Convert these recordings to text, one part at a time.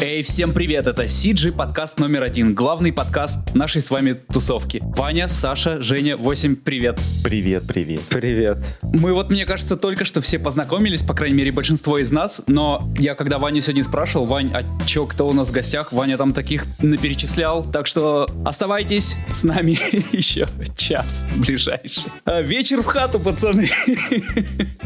Эй, всем привет, это CG подкаст номер один, главный подкаст нашей с вами тусовки. Ваня, Саша, Женя, 8, привет. Привет, привет. Привет. Мы вот, мне кажется, только что все познакомились, по крайней мере, большинство из нас, но я когда Ваню сегодня спрашивал, Вань, а чё, кто у нас в гостях? Ваня там таких наперечислял, так что оставайтесь с нами еще час ближайший. А, вечер в хату, пацаны.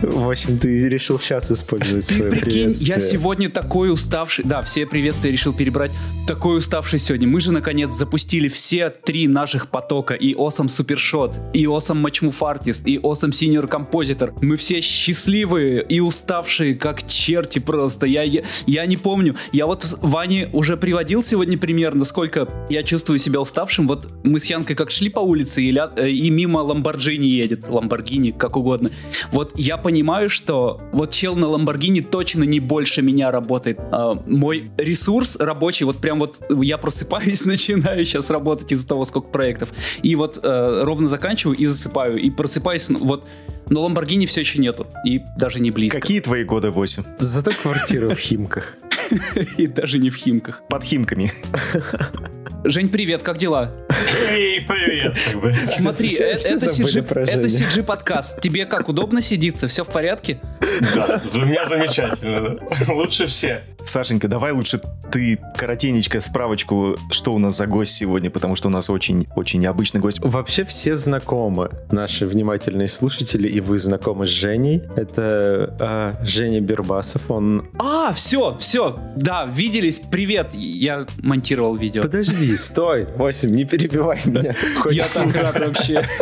8, ты решил сейчас использовать Ты свое прикинь, приветствие. я сегодня такой уставший. Да, все приветствия решил перебрать. Такой уставший сегодня. Мы же наконец запустили все три наших потока. И Awesome Супершот, и Awesome Match Move Artist, и Awesome Senior Compositor. Мы все счастливые и уставшие, как черти просто. Я, я, я не помню. Я вот Ване уже приводил сегодня пример, насколько я чувствую себя уставшим. Вот мы с Янкой как шли по улице, и, ля- э, и мимо Ламборджини едет. Ламборгини, как угодно. Вот я понимаю, что вот чел на Ламборгини точно не больше меня работает. А, мой ресурс рабочий, вот прям вот я просыпаюсь, начинаю сейчас работать из-за того, сколько проектов. И вот э, ровно заканчиваю и засыпаю. И просыпаюсь, ну, вот, но Ламборгини все еще нету. И даже не близко. Какие твои годы 8? Зато квартира в Химках. И даже не в Химках. Под Химками. Жень, привет, как дела? Эй, привет. Смотри, все- э- все это, CG, это. CG подкаст. Тебе как, удобно сидится? Все в порядке? Да, за меня замечательно. Лучше все. Сашенька, давай лучше ты коротенечко справочку, что у нас за гость сегодня, потому что у нас очень, очень необычный гость. Вообще все знакомы, наши внимательные слушатели, и вы знакомы с Женей. Это а, Женя Бербасов, он... А, все, все, да, виделись, привет. Я монтировал видео. Подожди, стой, 8, не перебивай меня. Хоть Я так рад вообще.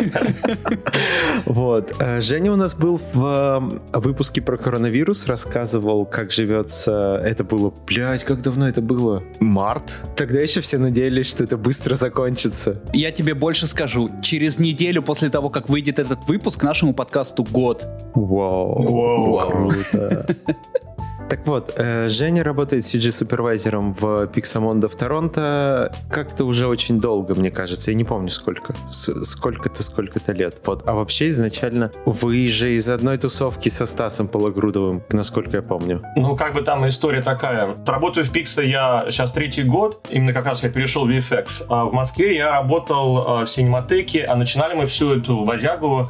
Вот. Э, Женя у нас был в э, выпуске про коронавирус, рассказывал, как живется... Это было, блядь, как давно это было? Март. Тогда еще все надеялись, что это быстро закончится. Я тебе больше скажу. Через неделю после того, как выйдет этот выпуск, нашему подкасту год. Вау, Вау. круто. Так вот, э, Женя работает CG-супервайзером в Pixamondo в Торонто как-то уже очень долго, мне кажется. Я не помню сколько. Сколько-то, сколько-то лет. Вот. А вообще изначально вы же из одной тусовки со Стасом Пологрудовым, насколько я помню. Ну, как бы там история такая. Работаю в Pixar я сейчас третий год. Именно как раз я перешел в VFX. А в Москве я работал а, в синематеке, а начинали мы всю эту водягу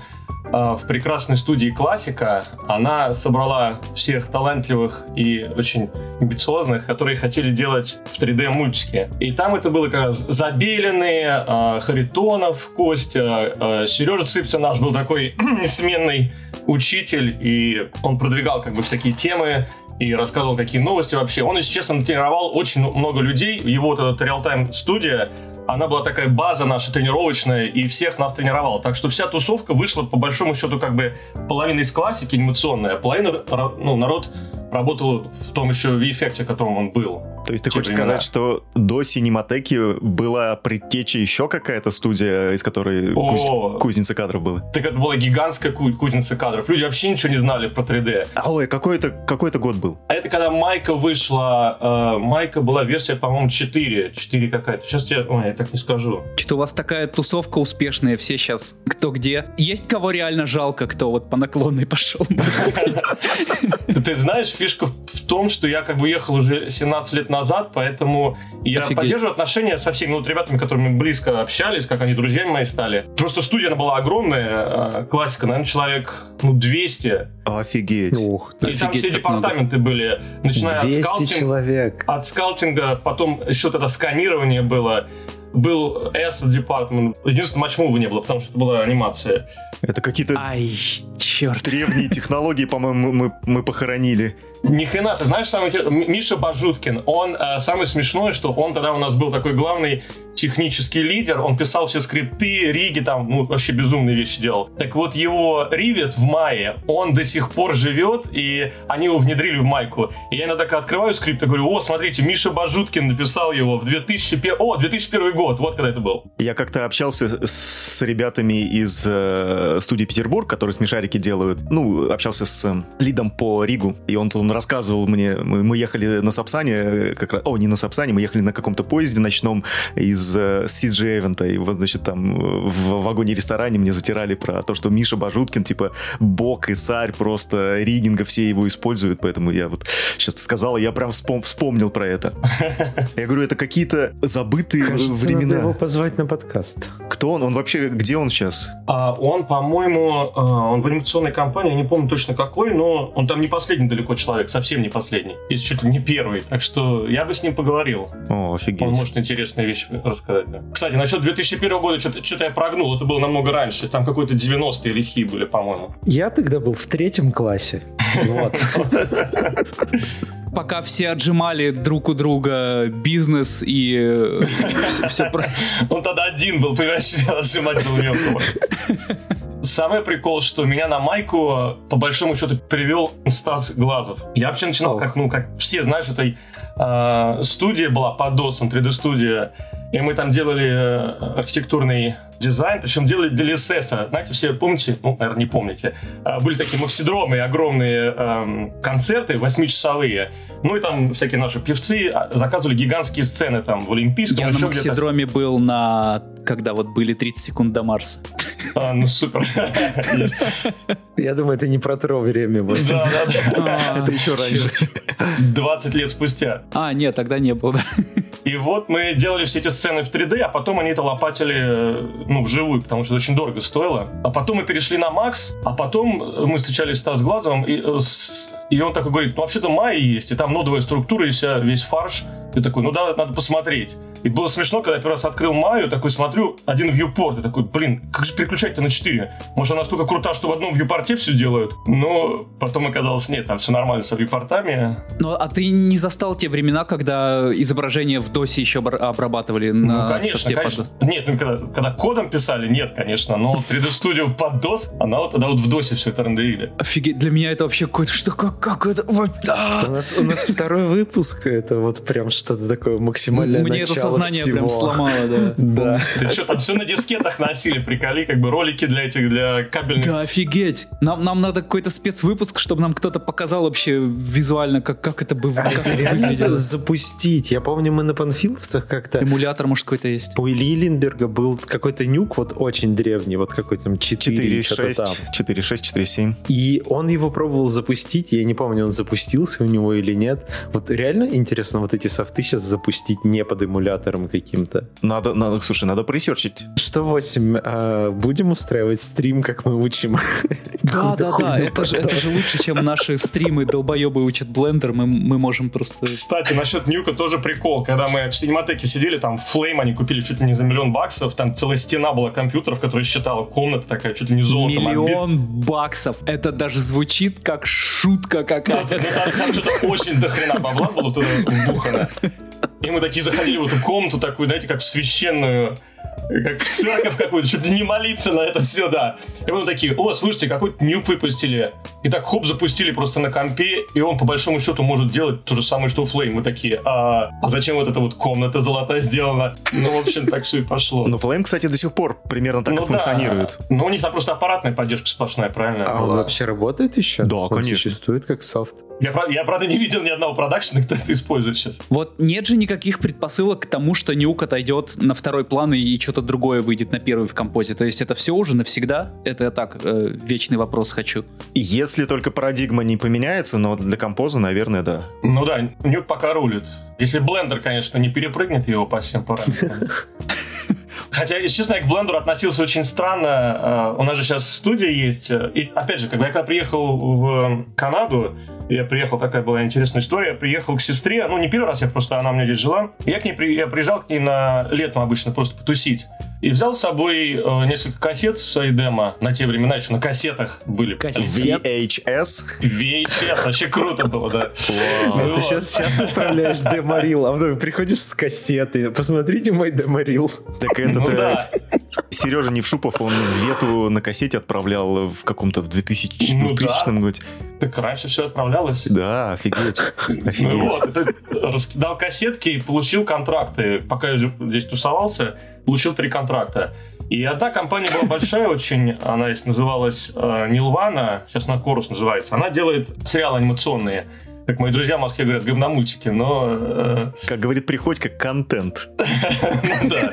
а, в прекрасной студии «Классика». Она собрала всех талантливых и очень амбициозных, которые хотели делать в 3D-мультики. И там это было как раз Забелины, а, Харитонов, Костя, а, Сережа Цыпцин наш был такой сменный учитель, и он продвигал как бы всякие темы, и рассказывал, какие новости вообще. Он, если честно, тренировал очень много людей. Его вот эта реал-тайм студия, она была такая база наша тренировочная, и всех нас тренировал. Так что вся тусовка вышла, по большому счету, как бы половина из классики анимационная, а половина, ну, народ работал в том еще VFX, в котором он был. То есть ты хочешь времена. сказать, что до Синематеки была предтеча еще какая-то студия, из которой О. кузница кадров была? Так это была гигантская ку- кузница кадров. Люди вообще ничего не знали про 3D. А, ой, какой это какой-то год был? А это когда Майка вышла, э, Майка была версия, по-моему, 4, 4 какая-то. Сейчас я, ой, я так не скажу. Что у вас такая тусовка успешная, все сейчас кто где. Есть кого реально жалко, кто вот по наклонной пошел? Ты, знаешь, фишка в том, что я как бы уехал уже 17 лет назад, поэтому я поддерживаю отношения со всеми ну, вот ребятами, которыми мы близко общались, как они друзьями мои стали. Просто студия она была огромная, э, классика, наверное, человек ну, 200. Офигеть. Ух ты. И там Офигеть, все как много. департаменты были, начиная от 200 скаутинга, человек. от скаутинга, потом еще тогда сканирование было, был S департмент. Единственное, матчмува не было, потому что это была анимация. Это какие-то Ай, черт. древние технологии, по-моему, мы, мы похоронили. Ни хрена, ты знаешь, самый Миша Бажуткин, он э, самый смешной, что он тогда у нас был такой главный технический лидер, он писал все скрипты, риги, там, ну, вообще безумные вещи делал. Так вот, его Ривет в мае, он до сих пор живет, и они его внедрили в майку. И я иногда открываю скрипт и говорю, о, смотрите, Миша Бажуткин написал его в 2001, о, 2001 год, вот когда это был. Я как-то общался с, ребятами из э, студии Петербург, которые смешарики делают. Ну, общался с э, лидом по Ригу, и он тут он рассказывал мне, мы, мы ехали на Сапсане, э, как раз, о, не на Сапсане, мы ехали на каком-то поезде ночном из э, Эвента, и вот, значит, там э, в вагоне-ресторане мне затирали про то, что Миша Бажуткин, типа, бог и царь просто ригинга, все его используют, поэтому я вот сейчас сказал, я прям вспом вспомнил про это. Я говорю, это какие-то забытые Кажется, времена. надо его позвать на подкаст. Кто он? Он вообще, где он сейчас? А он, по-моему, а, он в анимационной компании, я не помню точно какой, но он там не последний далеко человек, совсем не последний. Если чуть ли не первый. Так что я бы с ним поговорил. О, офигеть. Он может интересные вещи рассказать, да. Кстати, насчет 2001 года что-то, что-то я прогнул, это было намного раньше. Там какой-то 90-е лихие были, по-моему. Я тогда был в третьем классе. Вот. Пока все отжимали друг у друга бизнес и э, все про... Он тогда один был, понимаешь, отжимать был некого. Самый прикол, что меня на майку по большому счету привел Стас Глазов. Я вообще начинал как, ну, как все, знаешь, этой э, студия была под DOS, 3D-студия, и мы там делали э, архитектурный дизайн, причем делали для LSS. Знаете, все помните, ну, наверное, не помните, а, были такие максидромы, огромные эм, концерты, восьмичасовые. Ну и там всякие наши певцы а, заказывали гигантские сцены там в Олимпийском. Я на Максидроме был на... Когда вот были 30 секунд до Марса. А, ну супер. Я думаю, это не про то время. было. Да, да, да. А, Это еще раньше. 20 лет спустя. А, нет, тогда не было. да. И вот мы делали все эти сцены в 3D, а потом они это лопатили ну, вживую, потому что это очень дорого стоило. А потом мы перешли на Макс, а потом мы встречались с Стас Глазовым, и, э, с- и он такой говорит, ну вообще-то Майя есть, и там нодовая структура, и вся, весь фарш. И такой, ну да, надо посмотреть. И было смешно, когда я первый раз открыл Майю, такой смотрю, один вьюпорт, и такой, блин, как же переключать-то на 4? Может, она настолько крута, что в одном вьюпорте все делают? Но потом оказалось, нет, там все нормально с вьюпортами. Ну, а ты не застал те времена, когда изображение в досе еще обра- обрабатывали на ну, конечно, под конечно. Нет, ну, когда, когда кодом писали, нет, конечно, но 3D Studio под DOS, она вот тогда вот в DOS все это рендерили. Офигеть, для меня это вообще какое-то, что, как, как это? Вот, а! У нас, у нас второй выпуск, это вот прям что-то такое максимальное Мне это сознание всего. прям сломало, да. Да. Ты что, там все на дискетах носили, приколи, как бы ролики для этих, для кабельных. Да, офигеть. Нам, нам надо какой-то спецвыпуск, чтобы нам кто-то показал вообще визуально, как, как это бы как это Реально за- запустить. Я помню, мы на панфиловцах как-то Эмулятор, может, какой-то есть. у Ильи Линдберга был какой-то нюк вот очень древний, вот какой-то там 4, что-то там. 4.6, 4.6, 4.7. И он его пробовал запустить, я не помню, он запустился у него или нет. Вот реально интересно вот эти софты сейчас запустить не под эмулятором каким-то. Надо, надо, слушай, надо поресерчить. Что 8, а, будем устраивать стрим, как мы учим? Да, да, да, это же, это лучше, чем наши стримы долбоебы учат блендер, мы, мы можем просто... Кстати, насчет Ньюка тоже прикол. Когда мы в синематеке сидели, там Flame они купили чуть ли не за миллион баксов, там целая стена была компьютеров, которая считала комната такая, чуть ли не золотом оббита. Миллион баксов. Это даже звучит как шутка Какая-то. там, что-то очень дохрена бабла было вбухано. И мы такие заходили в эту комнату такую, знаете, как в священную, как в церковь какую-то, чуть ли не молиться на это все, да. И мы такие, о, слушайте, какой-то нюк выпустили. И так хоп, запустили просто на компе, и он по большому счету может делать то же самое, что у Flame. Мы такие, а, а зачем вот эта вот комната золотая сделана? Ну, в общем, так все и пошло. Но Flame, кстати, до сих пор примерно так Ну и функционирует. Да. Но у них там просто аппаратная поддержка сплошная, правильно? А он была? вообще работает еще? Да, Он конечно. существует как софт. Я, правда- я, правда, не видел ни одного продакшена, кто это использует сейчас. Вот нет же никаких предпосылок к тому, что нюк отойдет на второй план и что-то другое выйдет на первый в композе. То есть это все уже навсегда? Это я так, э, вечный вопрос хочу. Если только парадигма не поменяется, но для композа, наверное, да. Ну да, нюк пока рулит. Если блендер, конечно, не перепрыгнет его по всем параметрам. Хотя, честно, я к блендеру относился очень странно. Э, У нас же сейчас студия есть. И опять же, когда я приехал в Канаду, я приехал, такая была интересная история, я приехал к сестре, ну не первый раз, я просто, она у меня здесь жила. Я к ней я приезжал к ней на летом обычно просто потусить. И взял с собой э, несколько кассет своей демо. На те времена еще на кассетах были. Кассет? VHS. VHS, вообще круто было, да. Вау. Ну Ты сейчас, сейчас отправляешь деморил, а потом приходишь с кассеты. Посмотрите мой деморил. Так этот Ну да. Сережа Невшупов, он Вету на кассете отправлял в каком-то в 2000, Ну да. 2000 году. Так раньше все отправлялось. Да, офигеть. Ну Офигеть. вот, это раскидал кассетки и получил контракты. Пока я здесь тусовался, получил три контракта. И одна компания была большая очень, она есть, называлась э, Нилвана, сейчас она Корус называется. Она делает сериалы анимационные. Как мои друзья в Москве говорят, говномультики, но... Э... Как говорит Приходько, контент. Ну да.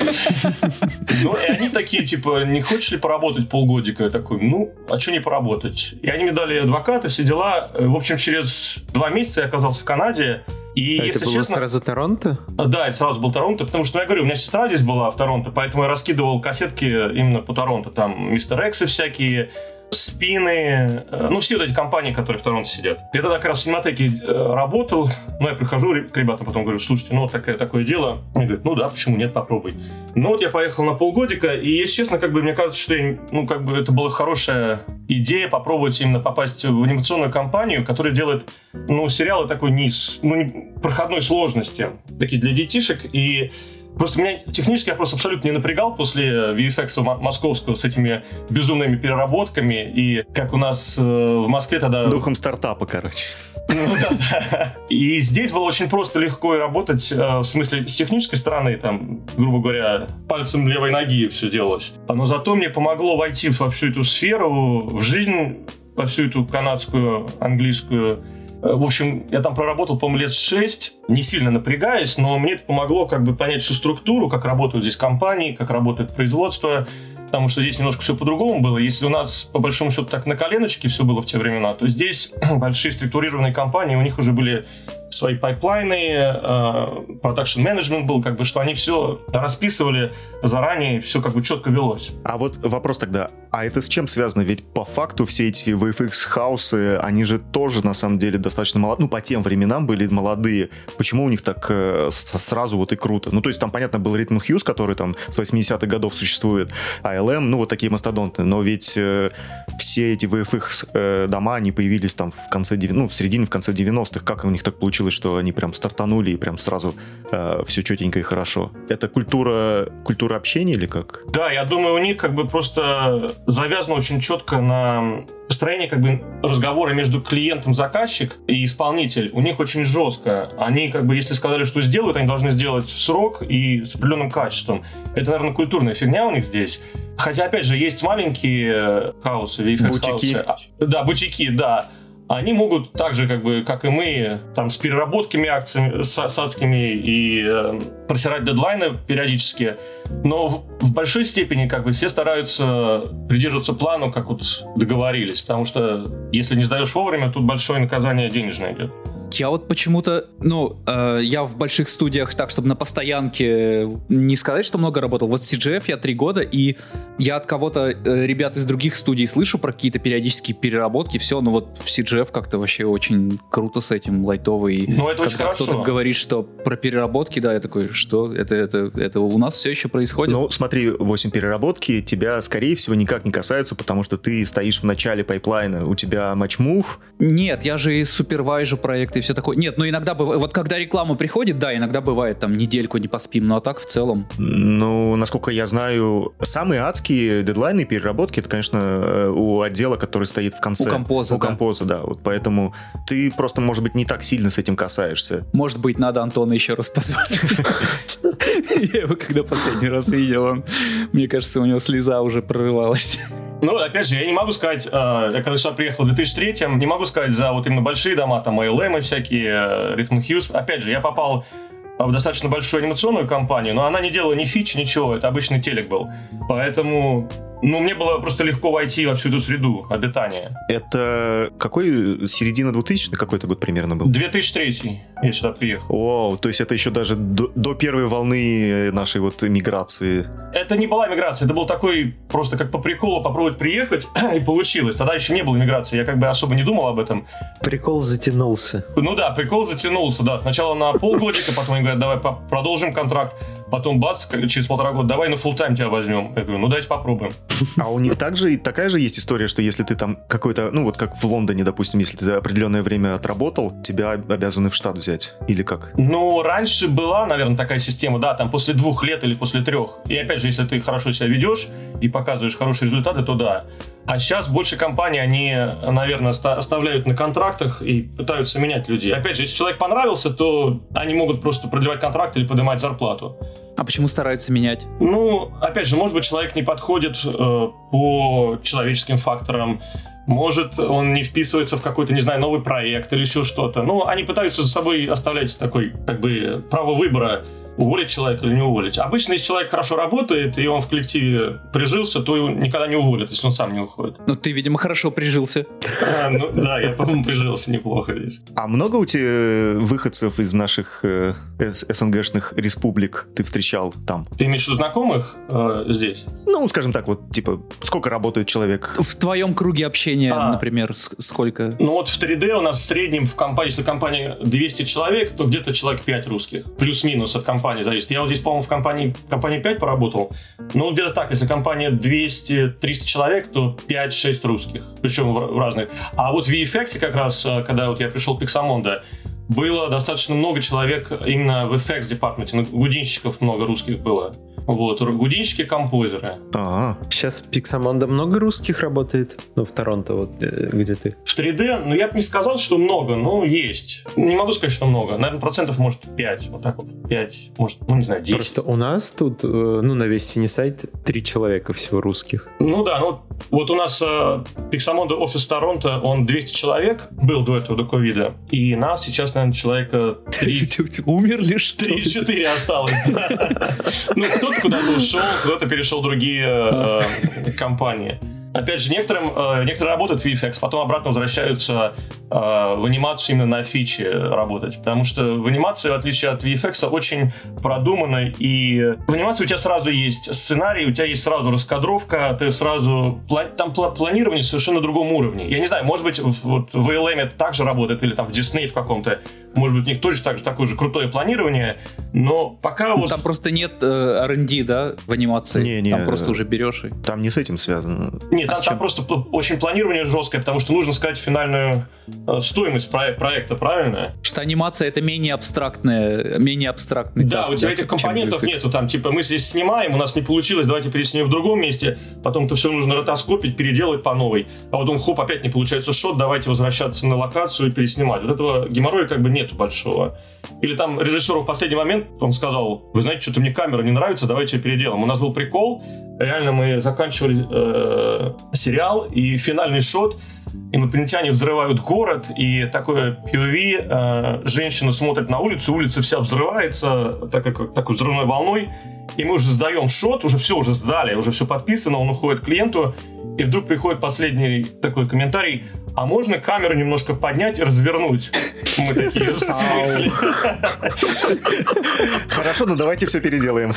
Ну, и они такие, типа, не хочешь ли поработать полгодика? Я такой, ну, а что не поработать? И они мне дали адвоката, все дела. В общем, через два месяца я оказался в Канаде, и, а если это было честно, сразу Торонто? Да, это сразу был Торонто, потому что, ну, я говорю, у меня сестра здесь была в Торонто, поэтому я раскидывал кассетки именно по Торонто. Там Мистер Эксы всякие, спины, э, ну, все вот эти компании, которые в Торонто сидят. Я тогда как раз в синематеке э, работал, ну, я прихожу к ребятам, потом говорю, слушайте, ну, такое, такое дело. Они говорят, ну да, почему нет, попробуй. Ну, вот я поехал на полгодика, и, если честно, как бы, мне кажется, что, я, ну, как бы, это была хорошая идея попробовать именно попасть в анимационную компанию, которая делает, ну, сериалы такой не, ну, проходной сложности, такие для детишек, и Просто меня технически я просто абсолютно не напрягал после VFX московского с этими безумными переработками. И как у нас э, в Москве тогда... Духом стартапа, короче. Ну, да, да. И здесь было очень просто легко работать, э, в смысле, с технической стороны, там, грубо говоря, пальцем левой ноги все делалось. Но зато мне помогло войти во всю эту сферу, в жизнь, во всю эту канадскую, английскую Э, в общем, я там проработал, по-моему, лет шесть, не сильно напрягаясь, но мне это помогло как бы понять всю структуру, как работают здесь компании, как работает производство, потому что здесь немножко все по-другому было. Если у нас, по большому счету, так на коленочке все было в те времена, то здесь большие структурированные компании, у них уже были свои pipeline ы, production uh, менеджмент был, как бы, что они все расписывали заранее, все как бы четко велось. А вот вопрос тогда, а это с чем связано? Ведь по факту все эти VFX хаусы, они же тоже на самом деле достаточно молодые, ну по тем временам были молодые. Почему у них так э, сразу вот и круто? Ну то есть там, понятно, был Ритм Хьюз, который там с 80-х годов существует, ALM, ну вот такие мастодонты, но ведь э, все эти VFX э, они появились там в конце, ну в середине, в конце 90-х, как у них так получилось? Получилось, что они прям стартанули и прям сразу э, все четенько и хорошо. Это культура, культура общения или как? Да, я думаю, у них как бы просто завязано очень четко на построение как бы разговора между клиентом, заказчик и исполнитель. У них очень жестко. Они как бы, если сказали, что сделают, они должны сделать в срок и с определенным качеством. Это, наверное, культурная фигня у них здесь. Хотя, опять же, есть маленькие хаусы, VFX бутики. хаусы. Да, бутики, да они могут так же, как бы, как и мы, там, с переработками акциями, с, с адскими и э, просирать дедлайны периодически, но в, в большой степени, как бы, все стараются придерживаться плану, как вот договорились, потому что если не сдаешь вовремя, тут большое наказание денежное идет. Я вот почему-то, ну, э, я в больших студиях так, чтобы на постоянке не сказать, что много работал. Вот в CGF я три года, и я от кого-то, э, ребят из других студий слышу про какие-то периодические переработки, все, но вот в CGF как-то вообще очень круто с этим, лайтовый. Ну, это очень хорошо. кто-то говорит, что про переработки, да, я такой, что это, это, это у нас все еще происходит? Ну, смотри, 8 переработки тебя, скорее всего, никак не касаются, потому что ты стоишь в начале pipeline а, у тебя matchmove. Нет, я же и супервайжу проекты и все такое. Нет, ну иногда бывает, вот когда реклама приходит, да, иногда бывает там недельку не поспим, но а так в целом. Ну, насколько я знаю, самые адские дедлайны переработки, это, конечно, э, у отдела, который стоит в конце. У композа, У да. композа, да. Вот поэтому ты просто, может быть, не так сильно с этим касаешься. Может быть, надо Антона еще раз позвать. Я его когда последний раз видел, он, мне кажется, у него слеза уже прорывалась. Ну, опять же, я не могу сказать, э, я когда сюда приехал в 2003 не могу сказать за вот именно большие дома, там, ALM и всякие, Rhythm Hughes. Опять же, я попал в достаточно большую анимационную компанию, но она не делала ни фич, ничего, это обычный телек был. Поэтому ну, мне было просто легко войти во всю эту среду обитания. Это какой, середина 2000 какой-то год примерно был? 2003 я сюда приехал. О, то есть это еще даже до, до первой волны нашей вот миграции. Это не была миграция, это был такой просто как по приколу попробовать приехать, и получилось. Тогда еще не было миграции, я как бы особо не думал об этом. Прикол затянулся. Ну да, прикол затянулся, да. Сначала на полгодика, потом они говорят, давай продолжим контракт. Потом бац, через полтора года, давай на full тайм тебя возьмем. Я говорю, ну давайте попробуем. А у них также такая же есть история, что если ты там какой-то, ну вот как в Лондоне, допустим, если ты определенное время отработал, тебя обязаны в штат взять. Или как? Ну, раньше была, наверное, такая система, да, там после двух лет или после трех. И опять же, если ты хорошо себя ведешь и показываешь хорошие результаты, то да. А сейчас больше компаний, они, наверное, оставляют на контрактах и пытаются менять людей. Опять же, если человек понравился, то они могут просто продлевать контракт или поднимать зарплату. А почему стараются менять? Ну, опять же, может быть, человек не подходит э, по человеческим факторам, может, он не вписывается в какой-то, не знаю, новый проект или еще что-то. Ну, они пытаются за собой оставлять такой, как бы, право выбора уволить человека или не уволить. Обычно, если человек хорошо работает, и он в коллективе прижился, то его никогда не уволят, если он сам не уходит. Ну, ты, видимо, хорошо прижился. А, ну, да, я, по-моему, прижился неплохо здесь. А много у тебя выходцев из наших э, СНГшных республик ты встречал там? Ты имеешь в виду знакомых э, здесь? Ну, скажем так, вот, типа, сколько работает человек? В твоем круге общения, а, например, сколько? Ну, вот в 3D у нас в среднем в компании, если компания 200 человек, то где-то человек 5 русских. Плюс-минус от компании компании зависит. Я вот здесь, по-моему, в компании, компании 5 поработал. Ну, где-то так. Если компания 200-300 человек, то 5-6 русских. Причем в, разных. А вот в VFX как раз, э, когда вот я пришел в Pixamonda, было достаточно много человек именно в FX департаменте. Ну, гудинщиков много русских было. Вот, гудинщики, композеры. А, Сейчас в много русских работает? Ну, в Торонто, вот э, где ты? В 3D, ну, я бы не сказал, что много, но есть. Не могу сказать, что много. Наверное, процентов, может, 5. Вот так вот. 5, может, ну, не знаю, 10. Просто у нас тут, э, ну, на весь синий сайт 3 человека всего русских. Ну, да, ну, вот у нас э, Pixamonda офис Торонто, он 200 человек был до этого, до ковида. И нас сейчас, наверное, человека 3... Умерли, что 3-4 осталось. Ну, кто-то куда-то ушел, кто-то перешел в другие э, компании. Опять же, некоторым, э, некоторые работают в VFX, потом обратно возвращаются э, в анимацию именно на фиче работать. Потому что в анимации, в отличие от VFX, очень продумано. И в анимации у тебя сразу есть сценарий, у тебя есть сразу раскадровка, ты сразу... Там планирование совершенно другом уровне. Я не знаю, может быть, вот в ALM также работает, или там в Disney в каком-то. Может быть, у них тоже так же такое же крутое планирование. Но пока вот... Там просто нет э, R&D, да, в анимации? Не, не. Там просто уже берешь и... Там не с этим связано. Нет, а там, там просто очень планирование жесткое, потому что нужно сказать финальную э, стоимость про- проекта, правильно? Что анимация это менее абстрактная, менее абстрактный Да, таск, у тебя да, этих компонентов нету, там, типа, мы здесь снимаем, у нас не получилось, давайте переснимем в другом месте, потом это все нужно ротоскопить, переделать по новой, а потом, хоп, опять не получается шот, давайте возвращаться на локацию и переснимать. Вот этого геморроя как бы нету большого. Или там режиссеру в последний момент он сказал, вы знаете, что-то мне камера не нравится, давайте ее переделаем. У нас был прикол, реально мы заканчивали э, сериал, и финальный шот, инопланетяне взрывают город, и такое POV, э, женщина смотрит на улицу, улица вся взрывается так как, такой взрывной волной, и мы уже сдаем шот, уже все уже сдали, уже все подписано, он уходит к клиенту, и вдруг приходит последний такой комментарий, а можно камеру немножко поднять и развернуть? Мы такие, в смысле? Хорошо, ну давайте все переделаем.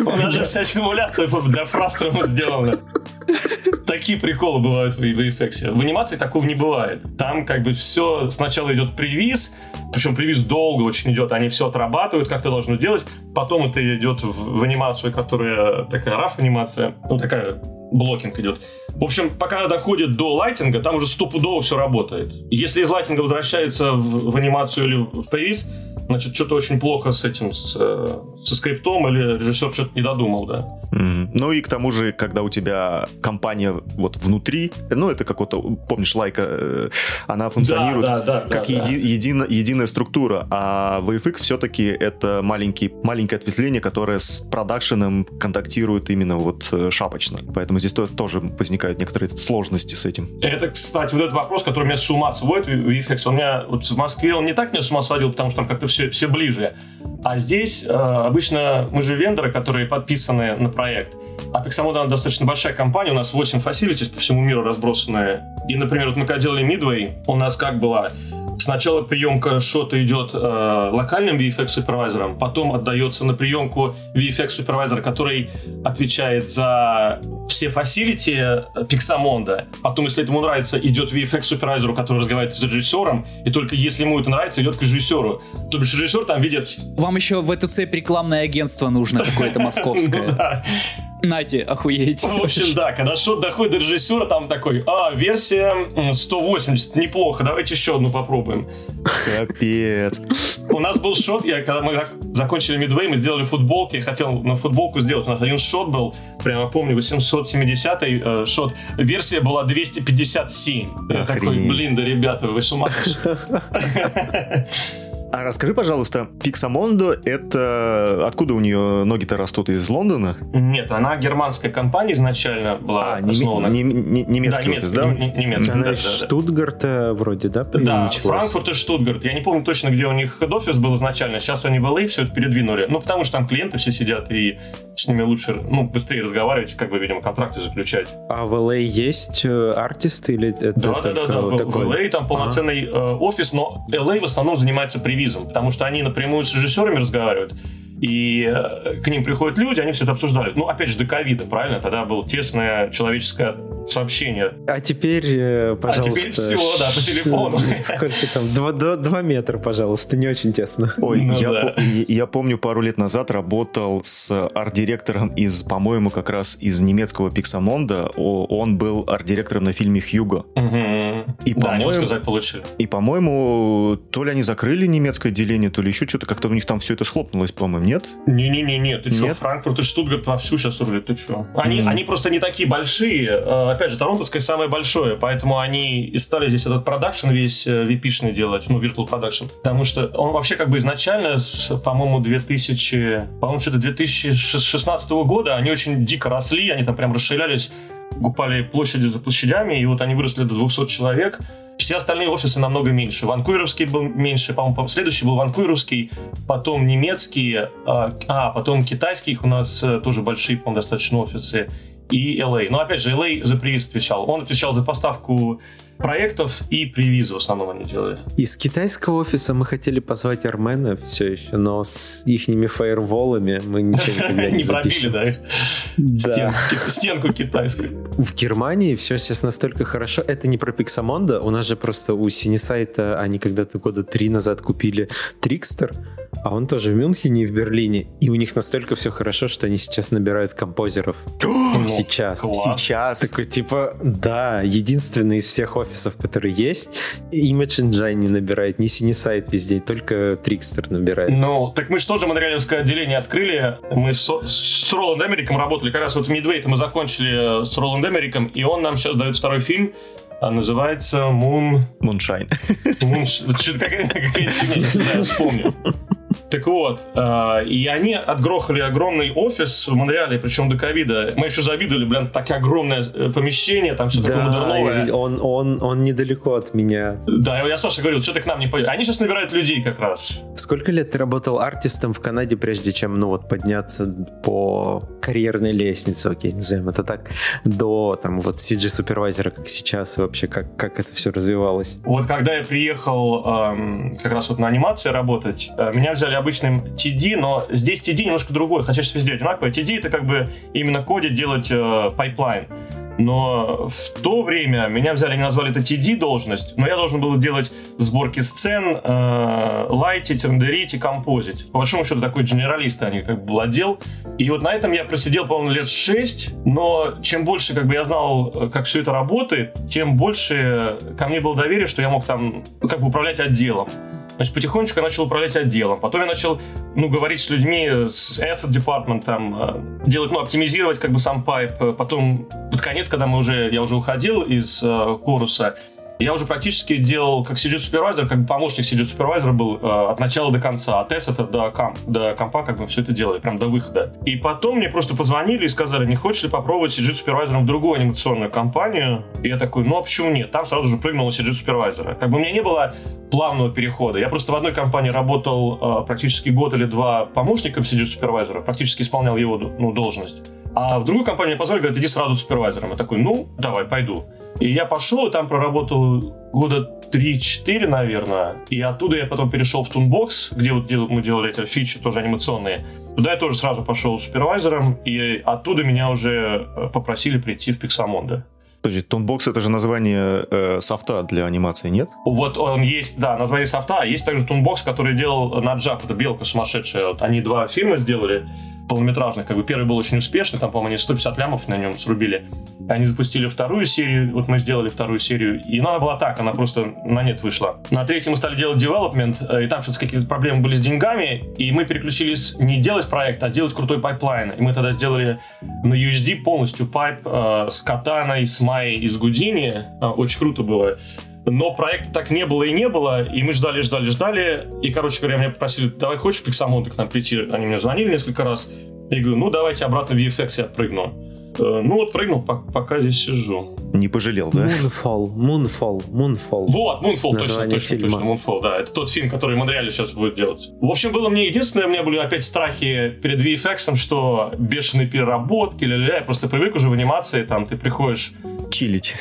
У нас же вся симуляция для Фрастрома сделана. Такие приколы бывают в VFX. В анимации такого не бывает. Там как бы все сначала идет привиз, причем привиз долго очень идет, они все отрабатывают, как это должно делать. Потом это идет в, в анимацию, которая такая раф анимация, ну такая блокинг идет. В общем, пока доходит до лайтинга, там уже стопудово все работает. Если из лайтинга возвращается в, в анимацию или в привиз, значит, что-то очень плохо с этим, с, э, со скриптом, или режиссер что-то не додумал, да. Mm. Ну и к тому же, когда у тебя компания вот внутри, ну это как вот, помнишь, лайка, э, она функционирует да, да, да, как да, еди, да. Едино, единая структура, а VFX все-таки это маленький, маленькое ответвление, которое с продакшеном контактирует именно вот э, шапочно. Поэтому здесь тоже возникают некоторые сложности с этим. Это, кстати, вот этот вопрос, который меня с ума сводит, VFX, он меня вот в Москве, он не так меня с ума сводил, потому что там как-то все, все ближе. А здесь э, обычно мы же вендоры, которые подписаны на проект. А Pixamoda достаточно большая компания, у нас 8 facilities по всему миру разбросанные. И, например, вот мы когда делали Midway, у нас как была Сначала приемка шота идет э, локальным VFX супервайзером, потом отдается на приемку VFX супервайзера, который отвечает за все фасилити Pixamonda. Потом, если этому нравится, идет VFX супервайзеру, который разговаривает с режиссером, и только если ему это нравится, идет к режиссеру. То бишь режиссер там видит... Вам еще в эту цепь рекламное агентство нужно какое-то московское. Нате, охуеть. В общем, да, когда шот доходит до режиссера, там такой, а, версия 180, неплохо, давайте еще одну попробуем. Капец. У нас был шот, я, когда мы закончили Мидвей, мы сделали футболки, я хотел на футболку сделать, у нас один шот был, прямо помню, 870 э, шот, версия была 257. Я такой, блин, да ребята, вы с ума сошли. А расскажи, пожалуйста, Pixamondo — это... Откуда у нее ноги-то растут? Из Лондона? Нет, она германская компания изначально была а, основана. Нем, нем, немецкий да, офис, да? Немецкий, она да, из да, Штутгарта вроде, да, Да, Франкфурт и Штутгарт. Я не помню точно, где у них хед-офис был изначально. Сейчас они в LA все это передвинули. Ну, потому что там клиенты все сидят, и с ними лучше, ну, быстрее разговаривать, как бы, видимо, контракты заключать. А в LA есть э, артисты или это Да, да, да, да. В, LA там полноценный ага. э, офис, но LA в основном занимается привизом, потому что они напрямую с режиссерами разговаривают и э, к ним приходят люди, они все это обсуждали. Ну, опять же, до ковида, правильно? Тогда было тесное человеческое сообщение. А теперь, пожалуйста... А теперь все, да, по телефону. Сколько там? Два, два, два метра, пожалуйста, не очень тесно. Ой, ну, я, да. по, я помню, пару лет назад работал с арт-директором из, по-моему, как раз из немецкого Пиксамонда. Он был арт-директором на фильме «Хьюго». Угу. И, да, по-моему, сказать получили. И, по-моему, то ли они закрыли немецкое отделение, то ли еще что-то. Как-то у них там все это схлопнулось, по-моему, нет? Не-не-не, ты что, Франкфурт и Штутгарт вовсю сейчас рулят, ты что? Они, mm. они просто не такие большие. Э, опять же, Торонтовское самое большое, поэтому они и стали здесь этот продакшн весь vip делать, ну, Virtual Production. Потому что он вообще как бы изначально, по-моему, 2000, по-моему, что-то 2016 года, они очень дико росли, они там прям расширялись, купали площади за площадями, и вот они выросли до 200 человек. Все остальные офисы намного меньше. Ванкуверовский был меньше, по-моему, следующий был ванкуверовский, потом немецкий, а, а потом китайских у нас э, тоже большие, по-моему, достаточно офисы и LA. Но опять же, LA за привиз отвечал. Он отвечал за поставку проектов и привизы в основном они делали. Из китайского офиса мы хотели позвать Армена все еще, но с ихними фаерволами мы ничего не запишем. да? Да. Стенку китайскую. В Германии все сейчас настолько хорошо. Это не про Пиксамонда. У нас же просто у Синесайта они когда-то года три назад купили Трикстер, а он тоже в Мюнхене и в Берлине. И у них настолько все хорошо, что они сейчас набирают композеров. сейчас. Сейчас. Такой типа, да, единственный из всех офисов, который есть, Image Engine не набирает, не Синесайт везде, только Трикстер набирает. Ну, так мы же тоже монреалевское отделение открыли. Мы с, с Роланд Эмериком работали. Как раз вот Мидвейт мы закончили с Роланд Эмериком, и он нам сейчас дает второй фильм а называется Moon... Moonshine. Moon... Что-то какая-то какая вспомню. Так вот, э, и они отгрохали огромный офис в Монреале, причем до ковида. Мы еще завидовали, блин, такое огромное э, помещение, там все да, такое модерновое. Он, он, он недалеко от меня. Да, я Саша говорил, что ты к нам не пойдешь. Они сейчас набирают людей как раз. Сколько лет ты работал артистом в Канаде, прежде чем, ну вот, подняться по карьерной лестнице, окей, назовем это так, до, там, вот, CG-супервайзера, как сейчас, и вообще, как, как это все развивалось? Вот когда я приехал эм, как раз вот на анимации работать, э, меня взяли обычным TD, но здесь TD немножко другой, хотя сейчас везде одинаковое. TD это как бы именно кодить, делать э, pipeline. Но в то время меня взяли, не назвали это TD должность, но я должен был делать сборки сцен, э, лайтить, рендерить и композить. По большому счету такой генералист, а не как бы владел. И вот на этом я просидел, по-моему, лет 6, но чем больше как бы я знал, как все это работает, тем больше ко мне было доверие, что я мог там ну, как бы управлять отделом. Значит, потихонечку я начал управлять отделом. Потом я начал, ну, говорить с людьми, с asset department, там, э, делать, ну, оптимизировать как бы сам пайп. Потом, под конец, когда мы уже, я уже уходил из э, коруса, я уже практически делал как CG-супервайзер, как бы помощник CG-супервайзера был э, от начала до конца, от это до, комп, до компа, как бы все это делали, прям до выхода. И потом мне просто позвонили и сказали, не хочешь ли попробовать CG-супервайзером в другую анимационную компанию? И я такой, ну а почему нет? Там сразу же прыгнул на CG-супервайзера. Как бы у меня не было плавного перехода. Я просто в одной компании работал э, практически год или два помощником CG-супервайзера, практически исполнял его ну, должность. А в другую компанию позвали, говорят, иди сразу супервайзером. Я такой, ну, давай, пойду. И я пошел, и там проработал года 3-4, наверное. И оттуда я потом перешел в Toonbox, где вот мы делали эти фичи тоже анимационные. Туда я тоже сразу пошел супервайзером, и оттуда меня уже э, попросили прийти в Pixamondo. Подожди, Toonbox это же название э, софта для анимации, нет? Вот он есть, да, название софта, а есть также Toonbox, который делал Nut Job, это белка сумасшедшая. Вот они два фильма сделали полнометражных. Как бы первый был очень успешный, там, по-моему, они 150 лямов на нем срубили. Они запустили вторую серию, вот мы сделали вторую серию, и ну, она была так, она просто на нет вышла. На третьем мы стали делать development, э, и там что-то какие-то проблемы были с деньгами, и мы переключились не делать проект, а делать крутой pipeline. И мы тогда сделали на USD полностью пайп э, с Катаной, с Майей и с Гудини. Э, очень круто было. Но проекта так не было и не было, и мы ждали, ждали, ждали. И, короче говоря, меня попросили, давай хочешь Pixamonte к нам прийти? Они мне звонили несколько раз. Я говорю, ну давайте обратно в VFX я прыгну. Э, ну вот прыгнул, пока здесь сижу. Не пожалел, да? Moonfall, Moonfall, Moonfall. Вот, Moonfall, точно, точно, фильма. точно, Moonfall, да. Это тот фильм, который Монреале сейчас будет делать. В общем, было мне единственное, у меня были опять страхи перед VFX, что бешеные переработки, ля-ля-ля. Я просто привык уже в анимации, там, ты приходишь... Чилить.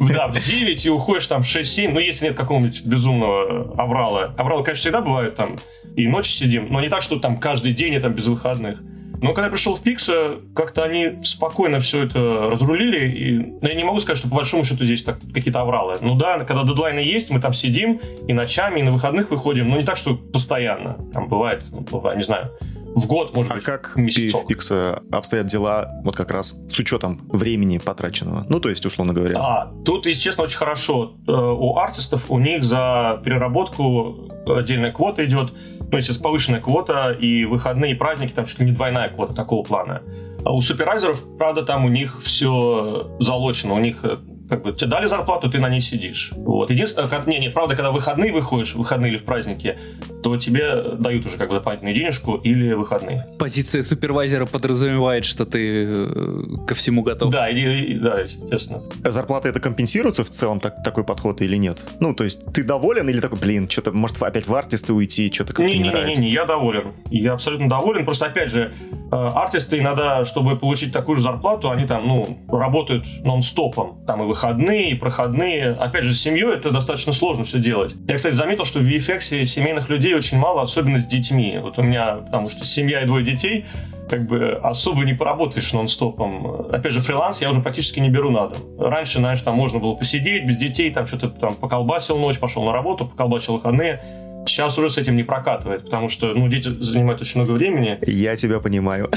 Да, в 9 и уходишь там в 6-7, ну, если нет какого-нибудь безумного аврала. Авралы, конечно, всегда бывают там, и ночью сидим, но не так, что там каждый день и там без выходных. Но когда я пришел в Pix, как-то они спокойно все это разрулили. И ну, я не могу сказать, что по большому счету здесь так, какие-то авралы. Ну да, когда дедлайны есть, мы там сидим и ночами, и на выходных выходим. Но не так, что постоянно. Там бывает, ну, бывает не знаю, в год, может а быть, как месяцок. в Pix обстоят дела вот как раз с учетом времени потраченного? Ну, то есть, условно говоря. А, тут, если честно, очень хорошо. Э, у артистов, у них за переработку отдельная квота идет, ну, если повышенная квота, и выходные, и праздники, там чуть ли не двойная квота такого плана. А у супервайзеров, правда, там у них все залочено, у них э, как бы тебе дали зарплату, ты на ней сидишь. Вот. Единственное, как, не, не, правда, когда выходные выходишь, выходные или в праздники, то тебе дают уже как бы дополнительную денежку или выходные. Позиция супервайзера подразумевает, что ты э, ко всему готов. Да, и, и, да, естественно. Зарплата это компенсируется в целом так, такой подход или нет? Ну, то есть ты доволен или такой, блин, что-то, может, опять в артисты уйти, что-то как-то не, не, не нравится? Не-не-не, я доволен. Я абсолютно доволен. Просто, опять же, э, артисты иногда, чтобы получить такую же зарплату, они там, ну, работают нон-стопом. Там и выходные выходные, проходные. Опять же, с семьей это достаточно сложно все делать. Я, кстати, заметил, что в VFX семейных людей очень мало, особенно с детьми. Вот у меня, потому что семья и двое детей, как бы особо не поработаешь нон-стопом. Опять же, фриланс я уже практически не беру надо. Раньше, знаешь, там можно было посидеть без детей, там что-то там поколбасил ночь, пошел на работу, поколбасил выходные. Сейчас уже с этим не прокатывает, потому что, ну, дети занимают очень много времени. Я тебя понимаю.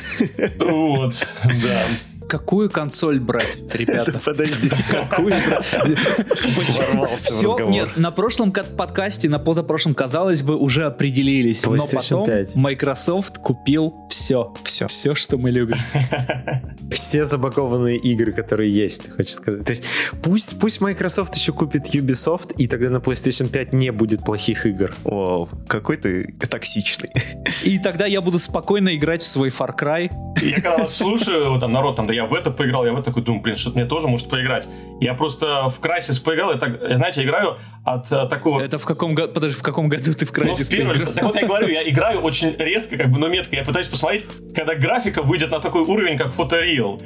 Вот, да. Какую консоль брать, ребята? Подожди. Какую брать? Ворвался в разговор. Нет, на прошлом подкасте, на позапрошлом, казалось бы, уже определились. Но потом Microsoft купил все. Все. Все, что мы любим. Все забагованные игры, которые есть, хочешь сказать. То есть пусть, пусть Microsoft еще купит Ubisoft, и тогда на PlayStation 5 не будет плохих игр. Вау, какой ты токсичный. И тогда я буду спокойно играть в свой Far Cry. Я когда вот слушаю, там народ там, да я в это поиграл, я в это такой думаю, блин, что-то мне тоже может поиграть. Я просто в Crysis поиграл, я так, знаете, играю от uh, такого... Это в каком году, подожди, в каком году ты в Crysis ну, первый, поиграл? Так вот я говорю, я играю очень редко, как бы, но метко. Я пытаюсь посмотреть, когда графика выйдет на такой уровень, как фоториал.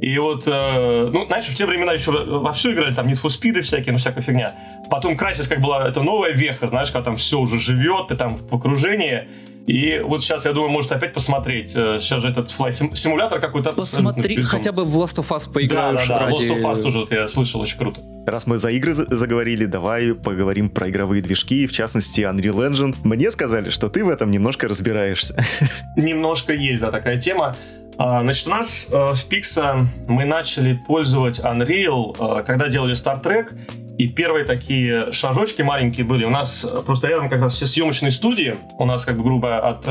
И вот, э, ну, знаешь, в те времена еще вовсю играли, там, Need for Speed всякие, ну, всякая фигня. Потом Crysis как была, это новая веха, знаешь, когда там все уже живет, ты там в окружении. И вот сейчас, я думаю, может опять посмотреть. Э, сейчас же этот флайт-симулятор какой-то. Посмотри, хотя бы в Last of Us поиграешь. Да, да, да, ради... Last of Us тоже, вот я слышал, очень круто. Раз мы за игры заговорили, давай поговорим про игровые движки, в частности Unreal Engine. Мне сказали, что ты в этом немножко разбираешься. Немножко есть, да, такая тема. А, значит, у нас э, в Pixar мы начали пользовать Unreal, э, когда делали Star Trek, и первые такие шажочки маленькие были. У нас просто рядом как раз все съемочные студии. У нас как бы грубо от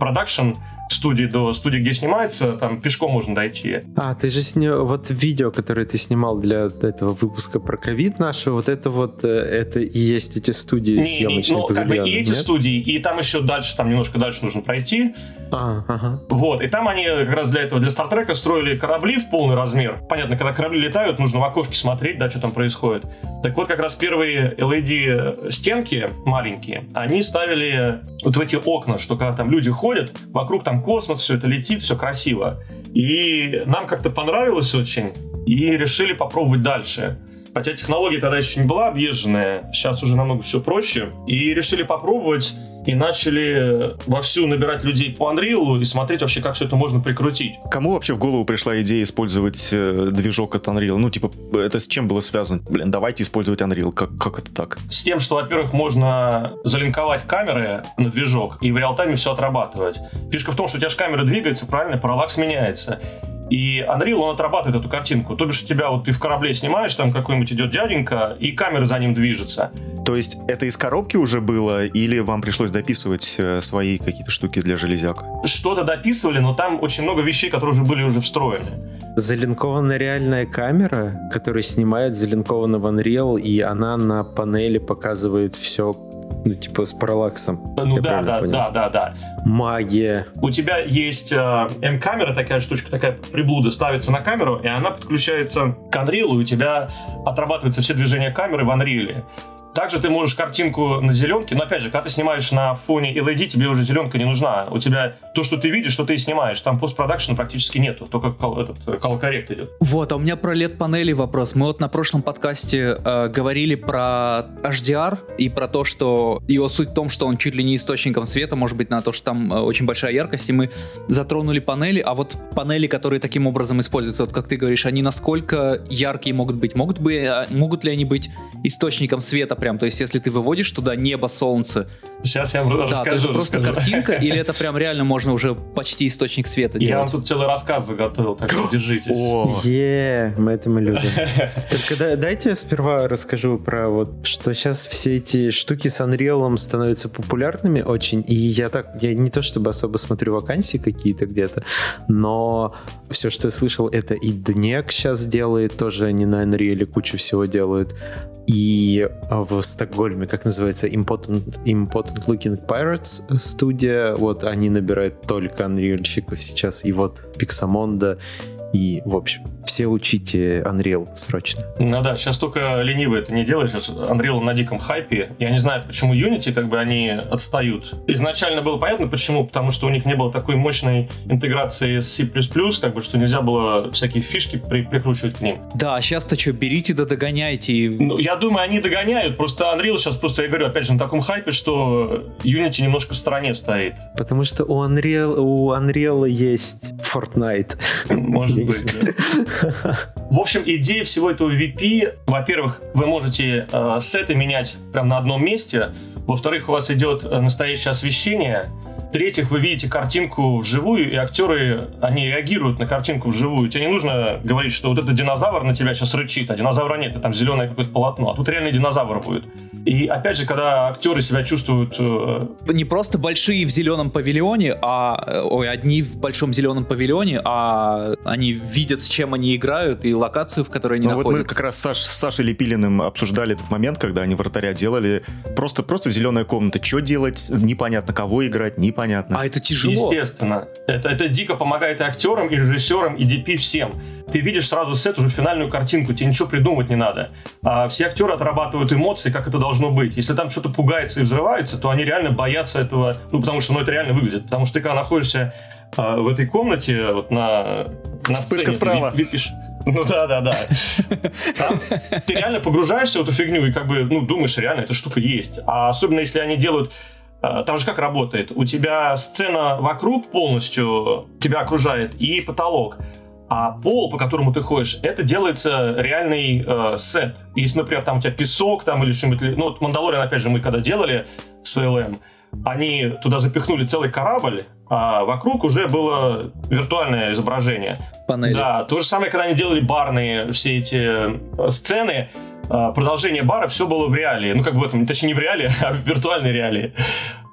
продакшн э, студии до студии, где снимается, там пешком можно дойти. А, ты же снял вот видео, которое ты снимал для этого выпуска про ковид нашего, вот это вот, э, это и есть эти студии не, съемочные не, ну, как бы и эти нет? студии, и там еще дальше, там немножко дальше нужно пройти. А, ага. Вот, и там они как раз для этого, для Стартрека строили корабли в полный размер. Понятно, когда корабли летают, нужно в окошке смотреть, да, что там происходит. Так вот, как раз первые LED стенки маленькие, они ставили вот в эти окна, что когда там люди ходят, вокруг там космос, все это летит, все красиво. И нам как-то понравилось очень, и решили попробовать дальше. Хотя технология тогда еще не была объезженная, сейчас уже намного все проще. И решили попробовать и начали вовсю набирать людей по Unreal и смотреть вообще, как все это можно прикрутить. Кому вообще в голову пришла идея использовать э, движок от Unreal? Ну, типа, это с чем было связано? Блин, давайте использовать Unreal. Как, как это так? С тем, что, во-первых, можно залинковать камеры на движок и в реал-тайме все отрабатывать. Фишка в том, что у тебя же камера двигается, правильно, параллакс меняется. И Unreal, он отрабатывает эту картинку. То бишь, у тебя вот ты в корабле снимаешь, там какой-нибудь идет дяденька, и камера за ним движется. То есть это из коробки уже было, или вам пришлось дописывать э, свои какие-то штуки для железяк? Что-то дописывали, но там очень много вещей, которые уже были уже встроены. Залинкованная реальная камера, которая снимает залинкованно в Unreal, и она на панели показывает все ну, типа с параллаксом. Ну да, да, понял? да, да, да. Магия. У тебя есть э, M-камера, такая штучка, такая приблуда, ставится на камеру, и она подключается к Unreal, и у тебя отрабатываются все движения камеры в Unreal. Также ты можешь картинку на зеленке, но опять же, когда ты снимаешь на фоне LED, тебе уже зеленка не нужна. У тебя то, что ты видишь, что ты и снимаешь. Там постпродакшена практически нету, только кол, этот color correct идет. Вот, а у меня про LED-панели вопрос. Мы вот на прошлом подкасте э, говорили про HDR и про то, что его суть в том, что он чуть ли не источником света, может быть, на то, что там э, очень большая яркость, и мы затронули панели, а вот панели, которые таким образом используются, вот как ты говоришь, они насколько яркие могут быть? Могут, бы, э, могут ли они быть источником света прям, то есть если ты выводишь туда небо, солнце. Сейчас я вам да, расскажу. это просто расскажу. картинка, или это прям реально можно уже почти источник света делать? Я вам тут целый рассказ заготовил, так что держитесь. Е, мы это мы любим. Только дайте я сперва расскажу про вот, что сейчас все эти штуки с Unreal становятся популярными очень, и я так, я не то чтобы особо смотрю вакансии какие-то где-то, но все, что я слышал, это и Днек сейчас делает, тоже они на Unreal кучу всего делают. И в Стокгольме, как называется, Important, Important Looking Pirates студия, вот они набирают только анрильщиков сейчас, и вот Pixamonda, и, в общем, все учите Unreal срочно. Ну да, сейчас только ленивый это не делает, сейчас Unreal на диком хайпе. Я не знаю, почему Unity, как бы они отстают. Изначально было понятно, почему, потому что у них не было такой мощной интеграции с C++, как бы, что нельзя было всякие фишки при, прикручивать к ним. Да, а сейчас-то что, берите да догоняйте. Ну, я думаю, они догоняют, просто Unreal сейчас просто, я говорю, опять же, на таком хайпе, что Unity немножко в стороне стоит. Потому что у Unreal, у Unreal есть Fortnite. Может быть, В общем, идея всего этого VP, во-первых, вы можете э, сеты менять прямо на одном месте, во-вторых, у вас идет э, настоящее освещение, в-третьих, вы видите картинку вживую, и актеры, они реагируют на картинку вживую. Тебе не нужно говорить, что вот этот динозавр на тебя сейчас рычит, а динозавра нет, и там зеленое какое-то полотно, а тут реальный динозавр будет. И опять же, когда актеры себя чувствуют... Э... Не просто большие в зеленом павильоне, а... Э, ой, одни в большом зеленом павильоне, а они видят, с чем они играют, и локацию, в которой они ну, находятся. Вот мы как раз с, Саш, с Сашей Лепилиным обсуждали этот момент, когда они вратаря делали. Просто, просто зеленая комната. Что делать? Непонятно, кого играть, непонятно понятно. А это тяжело. Естественно. Это, это дико помогает и актерам, и режиссерам, и DP всем. Ты видишь сразу сет, уже финальную картинку, тебе ничего придумывать не надо. А все актеры отрабатывают эмоции, как это должно быть. Если там что-то пугается и взрывается, то они реально боятся этого, ну, потому что ну, это реально выглядит. Потому что ты когда находишься а, в этой комнате, вот на, на Вспышка сцене, справа. Ты видишь, ну да, да, да. Там ты реально погружаешься в эту фигню и как бы, ну, думаешь, реально эта штука есть. А особенно если они делают там же как работает? У тебя сцена вокруг полностью тебя окружает и потолок. А пол, по которому ты ходишь, это делается реальный э, сет. Если, например, там у тебя песок там или что-нибудь... Ну, вот Мандалориан, опять же, мы когда делали с ЛМ, они туда запихнули целый корабль, а вокруг уже было виртуальное изображение. Панели. Да, то же самое, когда они делали барные все эти э, сцены, продолжение бара все было в реалии. Ну, как бы в этом, точнее, не в реалии, а в виртуальной реалии.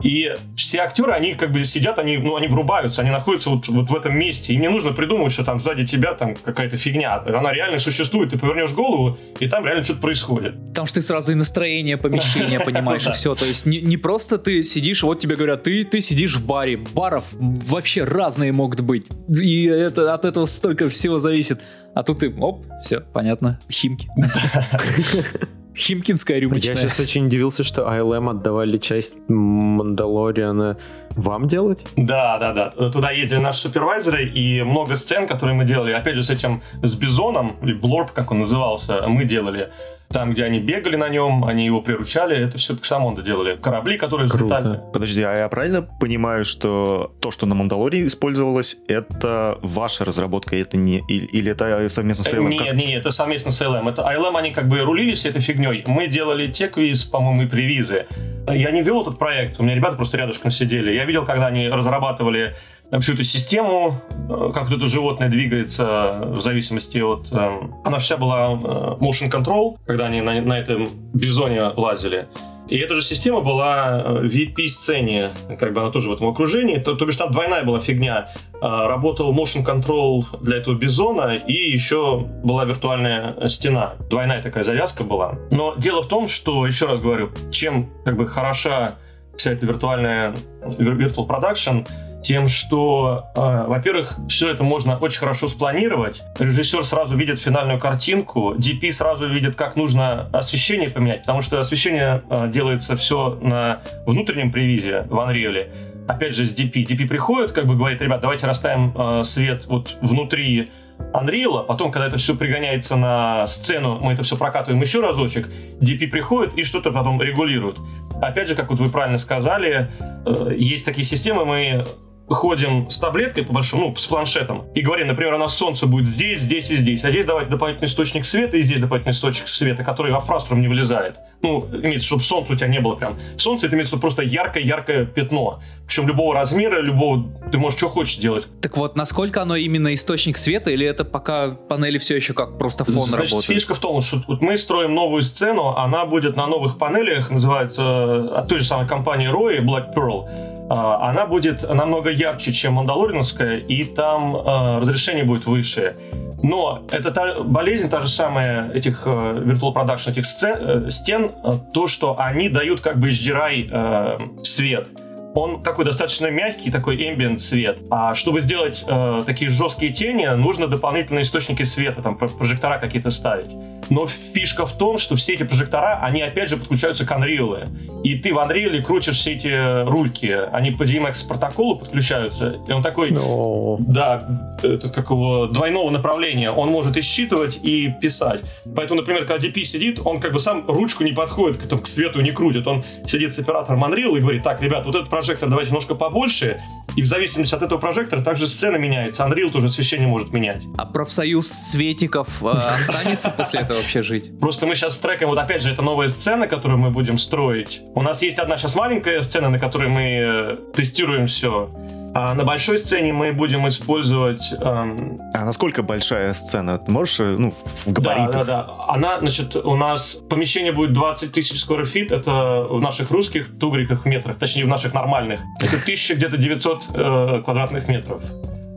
И все актеры, они как бы сидят, они, ну, они врубаются, они находятся вот, вот в этом месте. Им не нужно придумывать, что там сзади тебя там какая-то фигня. Она реально существует. Ты повернешь голову, и там реально что-то происходит. Потому что ты сразу и настроение помещения понимаешь, и все. То есть не, не просто ты сидишь, вот тебе говорят, ты, ты сидишь в баре. Баров вообще разные могут быть. И это, от этого столько всего зависит. А тут ты, оп, все, понятно, химки. Химкинская рюмочная. Я сейчас очень удивился, что ILM отдавали часть Мандалориана вам делать? Да, да, да. Туда ездили наши супервайзеры, и много сцен, которые мы делали, опять же, с этим, с Бизоном, или Блорб, как он назывался, мы делали. Там, где они бегали на нем, они его приручали, это все Пиксамонда делали. Корабли, которые Круто. взлетали. Подожди, а я правильно понимаю, что то, что на Мандалоре использовалось, это ваша разработка, это не... Или это совместно с ILM? Нет, как... нет, это совместно с ILM. Это ILM, они как бы рулили всей этой фигней. Мы делали те квиз, по-моему, и привизы. Я не вел этот проект, у меня ребята просто рядышком сидели Я видел, когда они разрабатывали всю эту систему, э, как это животное двигается в зависимости от... Э, она вся была э, motion control, когда они на, на этом бизоне лазили. И эта же система была в VP-сцене, как бы она тоже в этом окружении, то, то бишь там двойная была фигня. Работал motion control для этого бизона, и еще была виртуальная стена. Двойная такая завязка была. Но дело в том, что, еще раз говорю, чем как бы хороша вся эта виртуальная virtual production, тем, что, э, во-первых, все это можно очень хорошо спланировать. Режиссер сразу видит финальную картинку, DP сразу видит, как нужно освещение поменять, потому что освещение э, делается все на внутреннем превизе в Unreal. Опять же, с DP. DP приходит, как бы говорит, ребят, давайте расставим э, свет вот внутри Unreal, потом, когда это все пригоняется на сцену, мы это все прокатываем еще разочек, DP приходит и что-то потом регулирует. Опять же, как вот вы правильно сказали, э, есть такие системы, мы ходим с таблеткой, по большому, ну, с планшетом, и говорим, например, у нас солнце будет здесь, здесь и здесь, а здесь давайте дополнительный источник света, и здесь дополнительный источник света, который во фраструм не вылезает. Ну, имеется, чтобы солнце у тебя не было прям. Солнце это имеется просто яркое-яркое пятно. Причем любого размера, любого, ты можешь что хочешь делать. Так вот, насколько оно именно источник света, или это пока панели все еще как просто фон Значит, работает? фишка в том, что вот мы строим новую сцену, она будет на новых панелях, называется от той же самой компании Roy, Black Pearl она будет намного ярче, чем Мандалориновская, и там э, разрешение будет выше. Но это та болезнь, та же самая этих э, Virtual Production, этих сцен, э, стен, э, то, что они дают как бы HDRI э, свет он такой достаточно мягкий, такой ambient свет. А чтобы сделать э, такие жесткие тени, нужно дополнительные источники света, там прожектора какие-то ставить. Но фишка в том, что все эти прожектора, они опять же подключаются к Unreal. И ты в Unreal крутишь все эти рульки, они по DMX протоколу подключаются. И он такой, no. да, это как его двойного направления. Он может и считывать, и писать. Поэтому, например, когда DP сидит, он как бы сам ручку не подходит к, этому, к свету, не крутит. Он сидит с оператором Unreal и говорит, так, ребят, вот этот прожектор давайте немножко побольше, и в зависимости от этого прожектора также сцена меняется. Unreal тоже освещение может менять. А профсоюз светиков э, останется после этого вообще жить? Просто мы сейчас трекаем, вот опять же, это новая сцена, которую мы будем строить. У нас есть одна сейчас маленькая сцена, на которой мы э, тестируем все. А на большой сцене мы будем использовать... Эм... А насколько большая сцена? Ты можешь, э, ну, в габаритах? Да, да, да. Она, значит, у нас помещение будет 20 тысяч square feet, это в наших русских тугриках метрах, точнее, в наших нормальных. Это 1000 где-то 900 э, квадратных метров.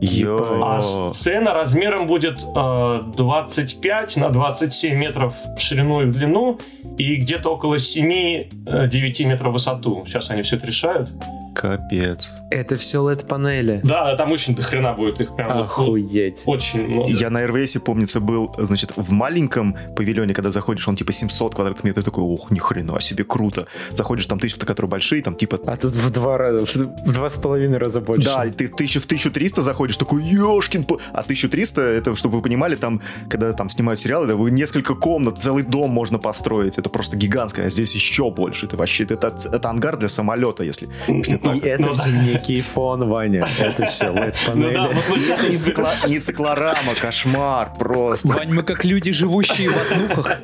Йо. А сцена размером будет э, 25 на 27 метров в ширину и в длину и где-то около 7-9 э, метров в высоту. Сейчас они все это решают. Капец. Это все LED-панели. Да, там очень дохрена будет их прям. Охуеть. Вот, очень много. Я на РВС, помнится, был, значит, в маленьком павильоне, когда заходишь, он типа 700 квадратных метров, такой, ох, ни хрена себе, круто. Заходишь, там тысячи, которые большие, там типа... А тут в два раза, в два с половиной раза больше. Да, ты тысячу, в 1300 заходишь, такой, ешкин... А 1300, это, чтобы вы понимали, там, когда там снимают сериалы, да, вы несколько комнат, целый дом можно построить, это просто гигантское, а здесь еще больше, это вообще, это, это ангар для самолета, если, если. И это ну, все да. некий фон, Ваня. Это все LED-панели. Ну, да, не, цикла, не циклорама, кошмар просто. Вань, мы как люди, живущие в однухах.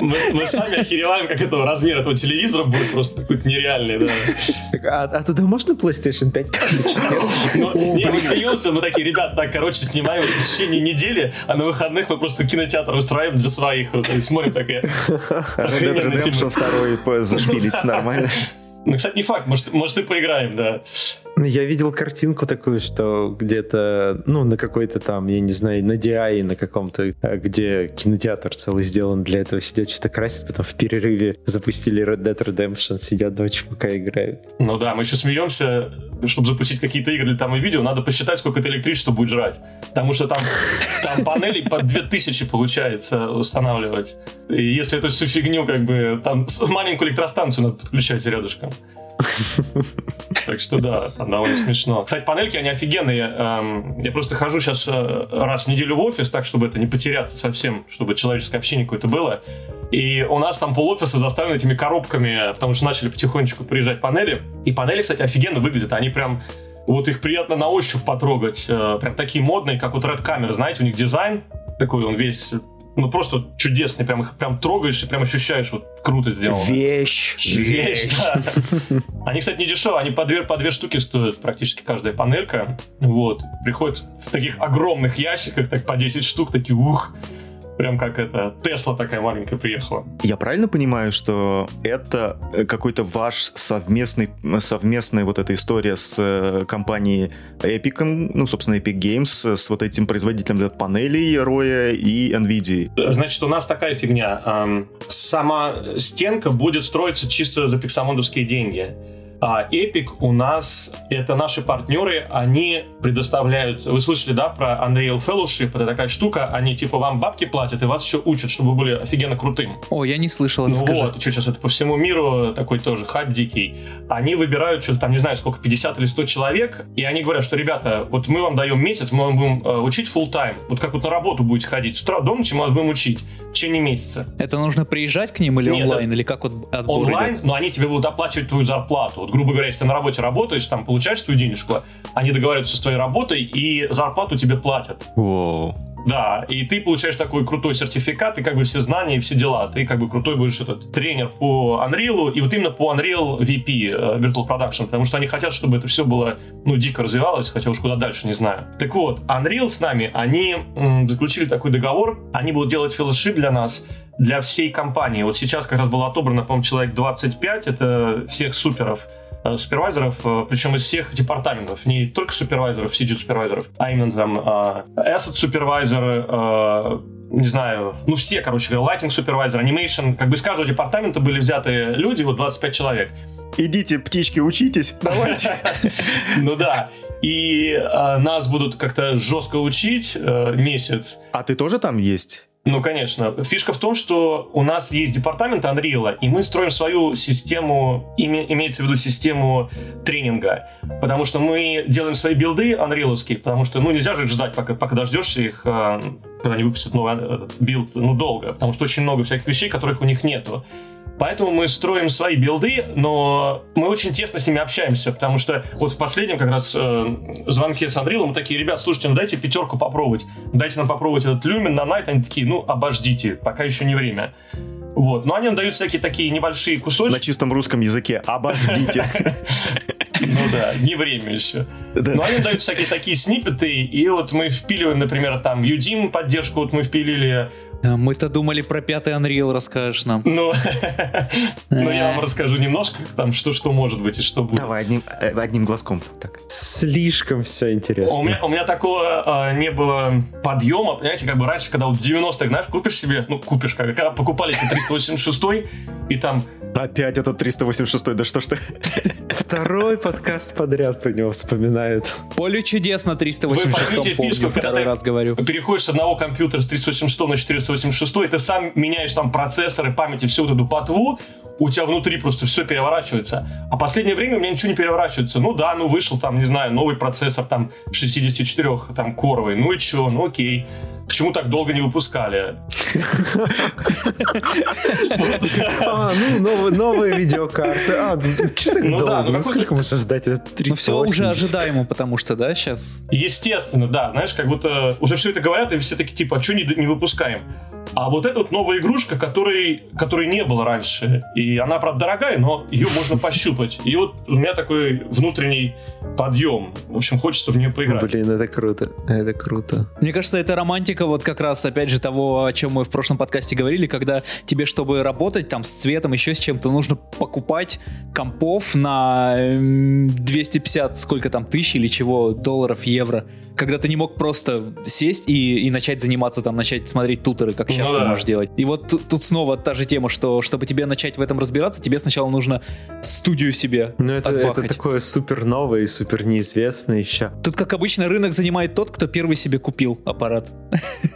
Мы, мы сами охереваем, как этого размер этого телевизора будет просто какой-то нереальный, да. А, а туда можно PlayStation 5 ну, Не, мы смеемся, мы такие, ребят, так, короче, снимаем в течение недели, а на выходных мы просто кинотеатр устраиваем для своих. Вот, и смотрим такие. Red Dead Redemption 2 зашпилить нормально. Ну, кстати, не факт, может, может и поиграем, да. Я видел картинку такую, что где-то, ну, на какой-то там, я не знаю, на DI, на каком-то, а, где кинотеатр целый сделан для этого, сидят что-то красят, потом в перерыве запустили Red Dead Redemption, сидят два чувака играют. Ну да, мы еще смеемся, чтобы запустить какие-то игры там и видео, надо посчитать, сколько это электричество будет жрать. Потому что там, там панелей по 2000 получается устанавливать. И если эту всю фигню, как бы, там маленькую электростанцию надо подключать рядышком. Так что да, там довольно смешно. Кстати, панельки, они офигенные. Эм, я просто хожу сейчас э, раз в неделю в офис, так, чтобы это не потеряться совсем, чтобы человеческое общение какое-то было. И у нас там пол офиса заставлены этими коробками, потому что начали потихонечку приезжать панели. И панели, кстати, офигенно выглядят. Они прям вот их приятно на ощупь потрогать. Э, прям такие модные, как вот Red Camera, знаете, у них дизайн такой, он весь ну просто чудесные, прям их прям трогаешь и прям ощущаешь, вот круто сделано. Вещь. Вещь, да. Они, кстати, не дешевые, они по две, по две штуки стоят практически каждая панелька. Вот. Приходят в таких огромных ящиках, так по 10 штук, такие ух. Прям как это, Тесла такая маленькая приехала. Я правильно понимаю, что это э, какой-то ваш совместный, совместная вот эта история с э, компанией Epic, ну, собственно, Epic Games, с вот этим производителем панелей Роя и NVIDIA? Значит, у нас такая фигня. Сама стенка будет строиться чисто за пиксамондовские деньги. А Epic у нас это наши партнеры, они предоставляют, вы слышали, да, про Unreal Fellowship, это такая штука, они типа вам бабки платят и вас еще учат, чтобы вы были офигенно крутым. О, я не слышал, ну Вот, что сейчас это по всему миру такой тоже хайп дикий. Они выбирают что-то там, не знаю, сколько, 50 или 100 человек, и они говорят, что, ребята, вот мы вам даем месяц, мы вам будем э, учить full time вот как вот на работу будете ходить, с утра до ночи мы вас будем учить в течение месяца. Это нужно приезжать к ним или Нет, онлайн, или как вот отбор Онлайн, идет? но они тебе будут оплачивать твою зарплату. Вот, грубо говоря, если ты на работе работаешь, там получаешь свою денежку, они договариваются с твоей работой и зарплату тебе платят. Wow. Да, и ты получаешь такой крутой сертификат, и как бы все знания и все дела. Ты как бы крутой будешь этот тренер по Unreal, и вот именно по Unreal VP, э, Virtual Production, потому что они хотят, чтобы это все было, ну, дико развивалось, хотя уж куда дальше, не знаю. Так вот, Unreal с нами, они м, заключили такой договор, они будут делать фellowship для нас, для всей компании. Вот сейчас как раз было отобрано, по-моему, человек 25, это всех суперов, Э, супервайзеров, э, причем из всех департаментов, не только супервайзеров, CG-супервайзеров, а именно там э, asset-супервайзеры, не знаю, ну все, короче говоря, lighting супервайзер, animation, как бы из каждого департамента были взяты люди, вот 25 человек. Идите, птички, учитесь, давайте. Ну да. И нас будут как-то жестко учить месяц. А ты тоже там есть? Ну, конечно. Фишка в том, что у нас есть департамент Unreal, и мы строим свою систему, имеется в виду систему тренинга. Потому что мы делаем свои build ы Unreal, потому что, ну, нельзя же ждать, пока, пока дождешься их, э, когда они выпустят новый э, build, ну, долго. Потому что очень много всяких вещей, которых у них нету. Поэтому мы строим свои билды, но мы очень тесно с ними общаемся, потому что вот в последнем как раз э, звонке с Unreal мы такие, ребят, слушайте, ну дайте пятерку попробовать, дайте нам попробовать этот Lumen на Night, они такие, ну обождите, пока еще не время. Вот. Но они нам дают всякие такие небольшие кусочки. На чистом русском языке. Обождите. Ну да, не время еще. Но они дают всякие такие снипеты, и вот мы впиливаем, например, там Юдим поддержку, вот мы впилили мы-то думали про пятый Unreal расскажешь нам. Ну, ну я вам расскажу немножко, там, что что может быть и что будет. Давай, одним, э, одним глазком. Так. Слишком все интересно. У меня, у меня такого а, не было подъема, понимаете, как бы раньше, когда вот в 90-х, знаешь, купишь себе, ну, купишь, как, когда покупали себе 386 и там Опять этот 386, да что ж ты? Второй подкаст подряд про него вспоминают. Поле чудес на 386, помню, фишку, второй раз говорю. Переходишь с одного компьютера с 386 на 486, и ты сам меняешь там процессоры, памяти, всю вот эту потву, у тебя внутри просто все переворачивается. А последнее время у меня ничего не переворачивается. Ну да, ну вышел там, не знаю, новый процессор там 64 там коровый, ну и что, ну окей. Почему так долго не выпускали? А, ну, новые видеокарты. А, что так ну долго? Ну сколько мы создать это 380? Ну все уже ожидаемо, потому что, да, сейчас? Естественно, да. Знаешь, как будто уже все это говорят, и все такие, типа, а что не выпускаем? А вот эта вот новая игрушка, которой, которой не было раньше. И она, правда, дорогая, но ее можно пощупать. И вот у меня такой внутренний подъем. В общем, хочется в нее поиграть. Блин, это круто. Это круто. Мне кажется, это романтика вот как раз, опять же, того, о чем мы в прошлом подкасте говорили, когда тебе, чтобы работать там с цветом, еще с чем-то, нужно покупать компов на 250, сколько там, тысяч или чего, долларов, евро когда ты не мог просто сесть и, и начать заниматься, там, начать смотреть туторы, как сейчас ну, ты да. можешь делать. И вот тут, тут снова та же тема, что чтобы тебе начать в этом разбираться, тебе сначала нужно студию себе Ну это, это такое супер новое и супер неизвестное еще. Тут, как обычно, рынок занимает тот, кто первый себе купил аппарат.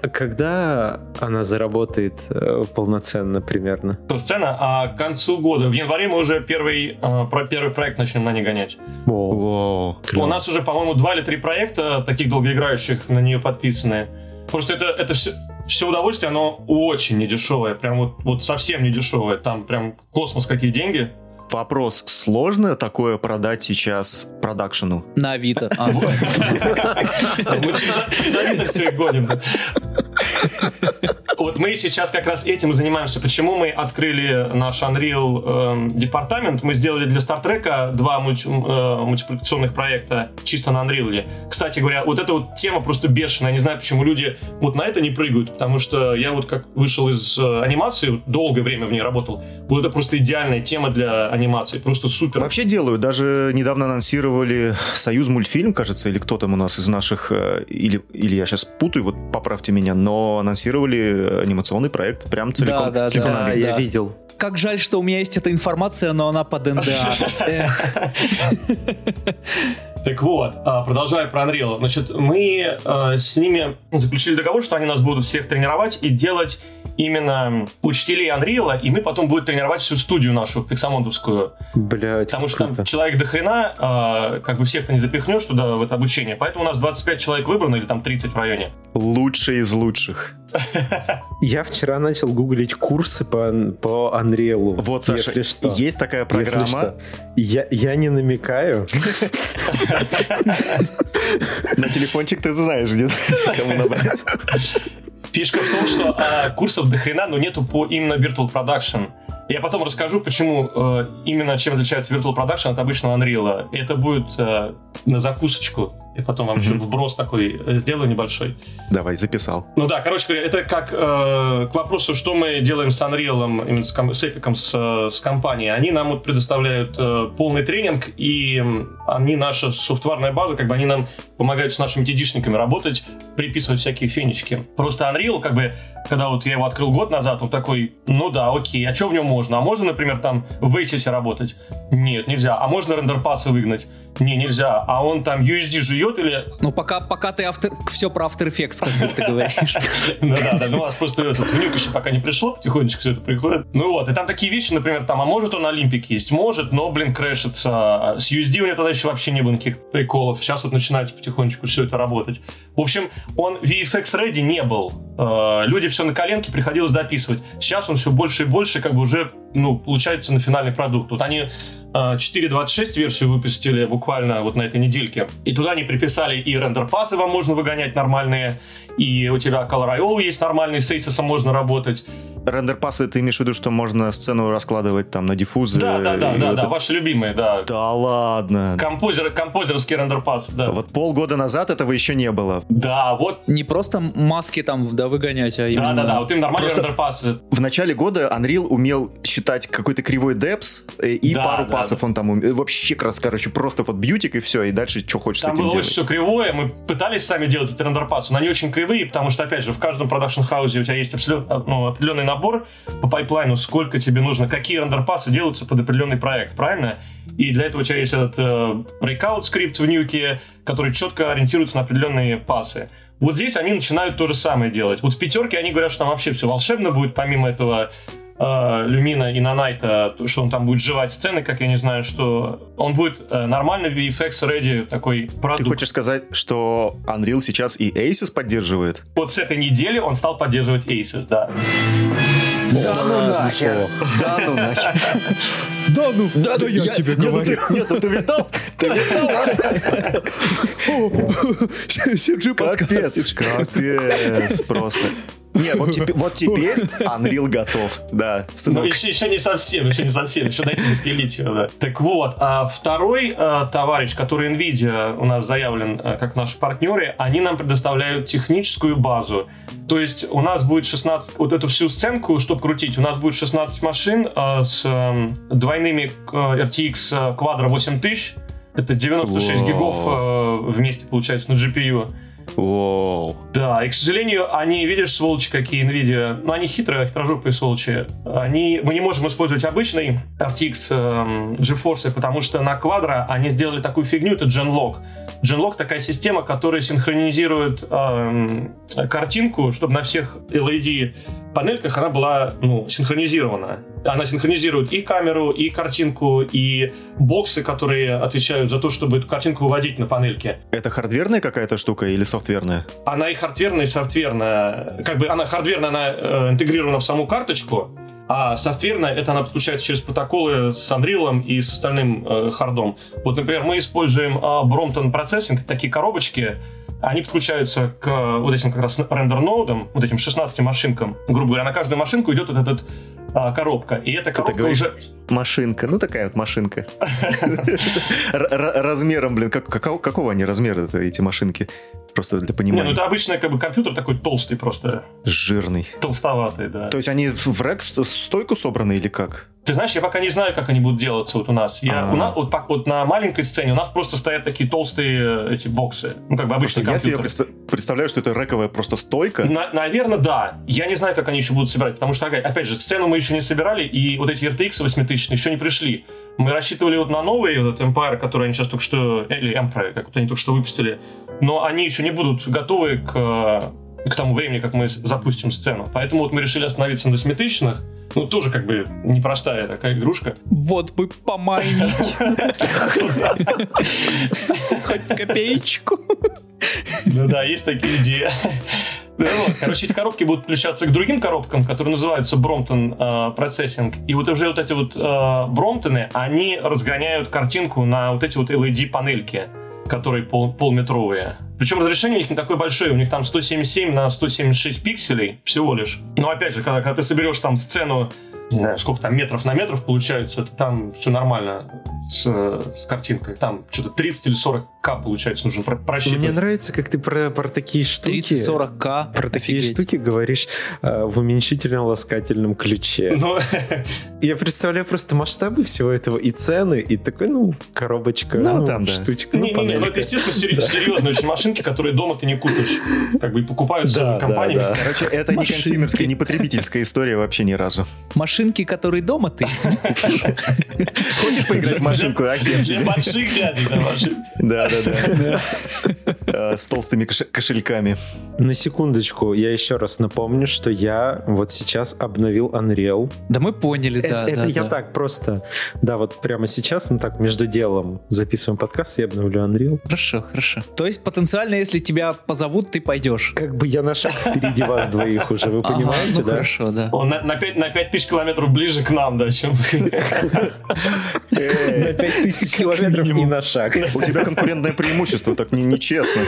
А когда она заработает э, полноценно примерно? Сцена, а к концу года, в январе мы уже первый, э, про первый проект начнем на ней гонять. Воу. У нас уже, по-моему, два или три проекта таких долгоиграющих на нее подписаны. Просто это, это все, все удовольствие, оно очень недешевое. Прям вот, вот совсем недешевое. Там прям космос какие деньги. Вопрос, сложно такое продать сейчас продакшену? На Авито. Мы через Авито все гоним. Вот мы сейчас как раз этим и занимаемся. Почему мы открыли наш Unreal э, департамент? Мы сделали для Star Trek два мульти, э, мультипликационных проекта чисто на Unreal. Кстати говоря, вот эта вот тема просто бешеная. Я не знаю, почему люди вот на это не прыгают, потому что я вот как вышел из э, анимации, долгое время в ней работал, вот это просто идеальная тема для анимации, просто супер. Вообще делаю. Даже недавно анонсировали Союз мультфильм, кажется, или кто там у нас из наших, э, или, или я сейчас путаю, вот поправьте меня, но анонсировали анимационный проект прям целиком. Да, да, целиком да, Да, я видел. Как жаль, что у меня есть эта информация, но она под НДА. Так вот, а, продолжая про Unreal. Значит, мы э, с ними заключили договор, что они нас будут всех тренировать и делать именно учителей Unreal, и мы потом будем тренировать всю студию нашу, пиксамондовскую. Блять, Потому что там круто. человек до хрена, э, как бы всех-то не запихнешь туда, в это обучение. Поэтому у нас 25 человек выбрано, или там 30 в районе. Лучший из лучших. Я вчера начал гуглить курсы по, по Unreal. Вот, Саша, если что. есть такая Если программа. что. Я, я не намекаю. На телефончик ты знаешь, где кому набрать. Фишка в том, что э, курсов до хрена, но нету по именно Virtual Production. Я потом расскажу, почему э, именно чем отличается Virtual Production от обычного Unreal. Это будет э, на закусочку. Я потом вам еще вброс такой э, сделаю небольшой. Давай, записал. Ну да, короче говоря, это как э, к вопросу, что мы делаем с Unreal, именно с, ком- с Epic, с, э, с компанией. Они нам вот предоставляют э, полный тренинг, и они, наша софтварная база, как бы они нам помогают с нашими TD-шниками работать, приписывать всякие фенечки. Просто Unreal, как бы, когда вот я его открыл год назад, он такой, ну да, окей, а что в нем можно? А можно, например, там в Aces работать? Нет, нельзя. А можно рендер-пассы выгнать? Не, нельзя. А он там USD жует или Ну, пока, пока ты автор... все про After Effects, как будто говоришь. Ну да, да, ну у нас просто этот внук еще пока не пришло, потихонечку все это приходит. Ну вот, и там такие вещи, например, там, а может он Олимпик есть? Может, но, блин, крэшится. С USD у него тогда еще вообще не было никаких приколов. Сейчас вот начинается потихонечку все это работать. В общем, он VFX Ready не был. Э, Люди все на коленке, приходилось дописывать. Сейчас он все больше и больше, как бы уже, ну, получается на финальный продукт. Вот они э, 4.26 версию выпустили буквально вот на этой недельке. И туда они приписали и рендер-пасы вам можно выгонять нормальные, и у тебя Color.io есть нормальный, с Aces можно работать. Рендер-пасы, ты имеешь в виду, что можно сцену раскладывать там на диффузы? Да, да, да, да, вот да, это- ваши любимые, да. Да ладно. Композер, композеровский render pass, да. Вот полгода назад этого еще не было. Да, вот. Не просто маски там, да, выгонять, а Да, именно... да, да, вот им нормальный Просто- render pass. В начале года Unreal умел считать какой-то кривой depth э, и Да, пару да, pass ов он там уме- вообще как раз, короче, просто вот beauty и все, и дальше что хочешь Там с этим было делать. очень все кривое, мы пытались сами делать эти render pass ы, но они очень кривые, потому что, опять же, в каждом production house е у тебя есть абсолютно, ну, определенный набор по pipeline у, сколько тебе нужно, какие render pass ы делаются под определенный проект, правильно? И для этого у тебя есть этот э, breakout скрипт в нюке, который четко ориентируется на определенные пасы. Вот здесь они начинают то же самое делать. Вот в пятерке они говорят, что там вообще все волшебно будет, помимо этого э, Люмина и Нанайта, то, что он там будет жевать сцены, как я не знаю, что он будет э, нормальный VFX ready такой Ты продукт. хочешь сказать, что Unreal сейчас и Asus поддерживает? Вот с этой недели он стал поддерживать Aces, да. Да ну нахер! Да ну нахер! Да ну, да, я, тебе говорю. Нет, ну ты видал? Ты видал? Сиджи Капец, капец, просто. Не, вот теперь, вот теперь Unreal готов, да, Но сынок. еще, еще не совсем, еще не совсем, еще дайте допилить его, да. Так вот, а второй а, товарищ, который NVIDIA у нас заявлен а, как наши партнеры, они нам предоставляют техническую базу. То есть у нас будет 16, вот эту всю сценку, чтобы крутить, у нас будет 16 машин а, с а, двойными а, RTX Quadro 8000, это 96 Вау. гигов а, вместе получается на GPU. Воу. Да, и, к сожалению, они, видишь, сволочи какие, NVIDIA, ну, они хитрые, хитрожопые сволочи. Они, мы не можем использовать обычный RTX эм, GeForce, потому что на Quadro они сделали такую фигню, это Genlock. Genlock такая система, которая синхронизирует эм, картинку, чтобы на всех LED панельках она была ну, синхронизирована. Она синхронизирует и камеру, и картинку, и боксы, которые отвечают за то, чтобы эту картинку выводить на панельке. Это хардверная какая-то штука или софтверная? она и хардверная, и софтверная. Как бы она хардверная, она э, интегрирована в саму карточку, а софтверная это она подключается через протоколы с Unreal и с остальным э, хардом. Вот, например, мы используем э, Brompton Processing, такие коробочки, они подключаются к вот этим как раз рендер-ноудам, вот этим 16 машинкам. Грубо говоря, на каждую машинку идет вот этот а, коробка. И эта коробка говоришь, уже... Машинка, ну такая вот машинка. Размером, блин, какого они размера эти машинки? Просто для понимания. Не, ну это обычный как бы компьютер такой толстый просто. Жирный. Толстоватый, да. То есть они в рек стойку собраны или как? Ты знаешь, я пока не знаю, как они будут делаться вот у нас. Я, у нас вот, вот на маленькой сцене у нас просто стоят такие толстые э, эти боксы. Ну, как бы обычные компьютеры. Я себе представляю, что это рековая просто стойка. На, наверное, да. Я не знаю, как они еще будут собирать, потому что, опять же, сцену мы еще не собирали, и вот эти RTX 8000 еще не пришли. Мы рассчитывали вот на новый вот этот Empire, который они сейчас только что, или Empire, как они только что выпустили, но они еще не будут готовы к, к тому времени, как мы запустим сцену. Поэтому вот мы решили остановиться на 8000 ну, тоже как бы непростая такая игрушка. Вот бы помайнить. Хоть копеечку. Ну да, есть такие идеи. Ну. Короче, эти коробки будут включаться к другим коробкам, которые называются Бромтон э, процессинг. И вот уже вот эти вот э, Бромтоны, они разгоняют картинку на вот эти вот LED-панельки которые пол, полметровые. Причем разрешение у них не такое большое, у них там 177 на 176 пикселей всего лишь. Но опять же, когда, когда ты соберешь там сцену не знаю, сколько там метров на метров получается, это там все нормально с, с картинкой. Там что-то 30 или 40 к получается нужно просчитывать. Мне нравится, как ты про, про такие штуки... 30-40 к Про такие Офигеть. штуки говоришь э, в уменьшительно-ласкательном ключе. Но... Ну, Я представляю просто масштабы всего этого и цены, и такой, ну, коробочка, ну, ну там, штучка. Не, ну, не, не, ну, это, естественно, серьезные очень машинки, которые дома ты не купишь. Как бы и покупаются да, компаниями. Да, да. Короче, это не консюмерская, не потребительская история вообще ни разу. Машинки, которые дома ты Хочешь поиграть в машинку? Для больших дядей, да. Да, да, С толстыми кошельками. На секундочку, я еще раз напомню, что я вот сейчас обновил Unreal. Да мы поняли, да. Это я так просто, да, вот прямо сейчас, мы так между делом записываем подкаст, я обновлю Unreal. Хорошо, хорошо. То есть потенциально, если тебя позовут, ты пойдешь? Как бы я на шаг впереди вас двоих уже, вы понимаете, ну да? хорошо, да. Он на 5 тысяч километров ближе к нам, да, чем... На 5 тысяч километров не на шаг. У тебя конкурентное преимущество, так нечестно.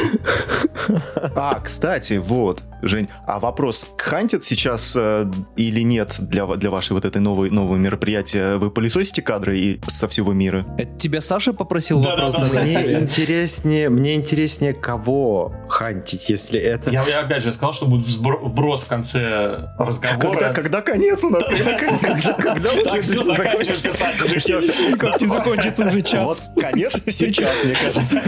А, кстати, вот, Жень, а вопрос, хантит сейчас э, или нет для, для вашей вот этой новой, нового мероприятия? Вы пылесосите кадры и со всего мира? Это тебя Саша попросил да, вопрос да, да, Мне интереснее, мне интереснее, кого хантить, если это... Я, я опять же сказал, что будет вброс в конце разговора. Когда, когда конец у нас? Когда все закончится? Как не закончится уже час? Вот конец сейчас, мне кажется.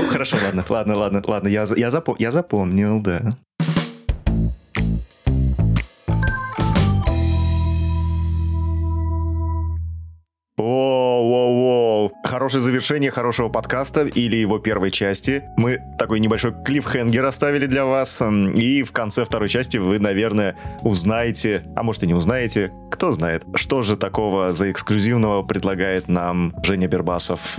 Ну, хорошо, ладно, ладно, ладно, ладно, я, я, запом, я запомнил, да. Хорошее завершение хорошего подкаста или его первой части. Мы такой небольшой клиффхенгер оставили для вас. И в конце второй части вы, наверное, узнаете, а может и не узнаете, кто знает, что же такого за эксклюзивного предлагает нам Женя Бербасов.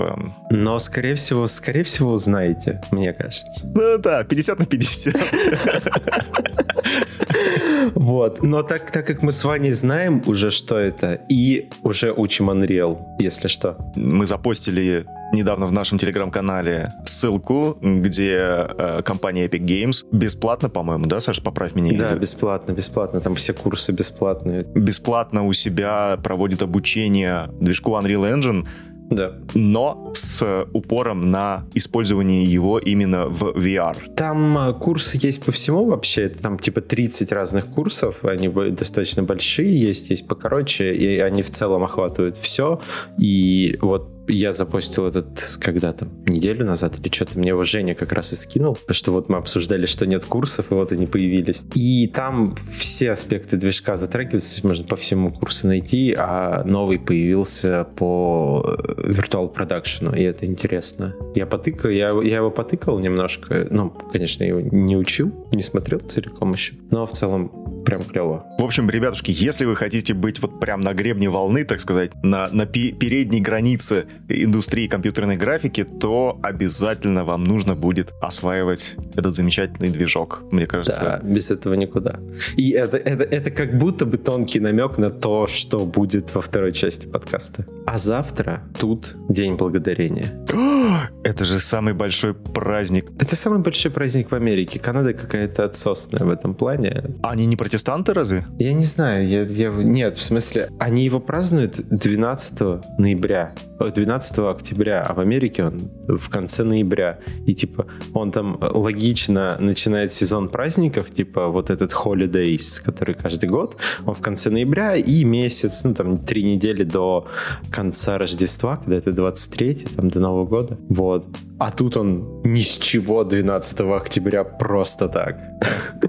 Но, скорее всего, скорее всего, узнаете, мне кажется. Ну да, 50 на 50. Вот. Но так, так как мы с Ваней знаем уже, что это, и уже учим Unreal, если что. Мы запостили недавно в нашем телеграм-канале ссылку, где э, компания Epic Games бесплатно, по-моему, да, Саша, поправь меня. Да, или... бесплатно, бесплатно, там все курсы бесплатные. Бесплатно у себя проводит обучение движку Unreal Engine, да. Но с упором на использование его именно в VR. Там э, курсы есть по всему вообще. Там типа 30 разных курсов. Они достаточно большие есть, есть покороче. И они в целом охватывают все. И вот я запостил этот когда-то, неделю назад или что-то, мне его Женя как раз и скинул, потому что вот мы обсуждали, что нет курсов, и вот они появились. И там все аспекты движка затрагиваются, можно по всему курсу найти, а новый появился по э, Virtual Production, и это интересно. Я потыкал, я, я его потыкал немножко, ну, конечно, его не учил, не смотрел целиком еще, но в целом прям клево. В общем, ребятушки, если вы хотите быть вот прям на гребне волны, так сказать, на, на передней границе индустрии компьютерной графики, то обязательно вам нужно будет осваивать этот замечательный движок, мне кажется. Да, без этого никуда. И это, это, это как будто бы тонкий намек на то, что будет во второй части подкаста. А завтра тут День Благодарения. Это же самый большой праздник. Это самый большой праздник в Америке. Канада какая-то отсосная в этом плане. Они не протестанты разве? Я не знаю. Я, я... Нет, в смысле, они его празднуют 12 ноября. 12 октября, а в Америке он в конце ноября. И типа он там логично начинает сезон праздников, типа вот этот Holidays, который каждый год, он в конце ноября и месяц, ну там три недели до конца Рождества, когда это 23 там до Нового года. Вот. А тут он ни с чего 12 октября просто так.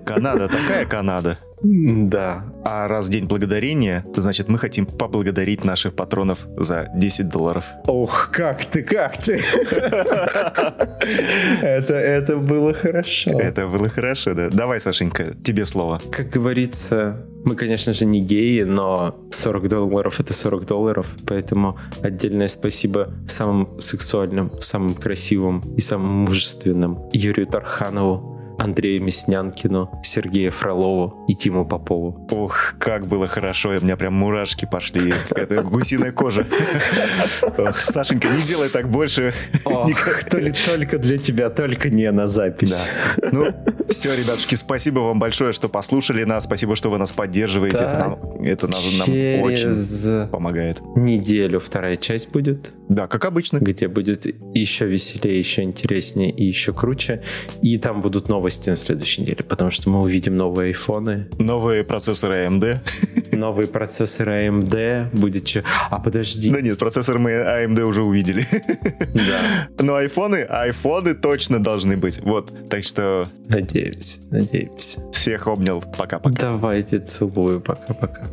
Канада, такая Канада. Да. А раз День Благодарения, значит, мы хотим поблагодарить наших патронов за 10 долларов. Ох, как ты, как ты. Это, это было хорошо. Это было хорошо, да. Давай, Сашенька, тебе слово. Как говорится, мы, конечно же, не геи, но 40 долларов — это 40 долларов, поэтому отдельное спасибо самым сексуальным, самым красивым и самым мужественным Юрию Тарханову, Андрею Мяснянкину, Сергею Фролову и Тиму Попову. Ох, как было хорошо, у меня прям мурашки пошли. Это гусиная кожа. Сашенька, не делай так больше. Только для тебя, только не на запись. Ну, все, ребятушки, спасибо вам большое, что послушали нас. Спасибо, что вы нас поддерживаете. Это, нам очень помогает. Неделю вторая часть будет. Да, как обычно. Где будет еще веселее, еще интереснее и еще круче. И там будут новые новости на следующей неделе, потому что мы увидим новые айфоны. Новые процессоры AMD. Новые процессоры AMD. Будет что... А подожди. Да нет, процессор мы AMD уже увидели. Да. Но айфоны, айфоны точно должны быть. Вот, так что... Надеюсь, надеюсь. Всех обнял. Пока-пока. Давайте целую. Пока-пока.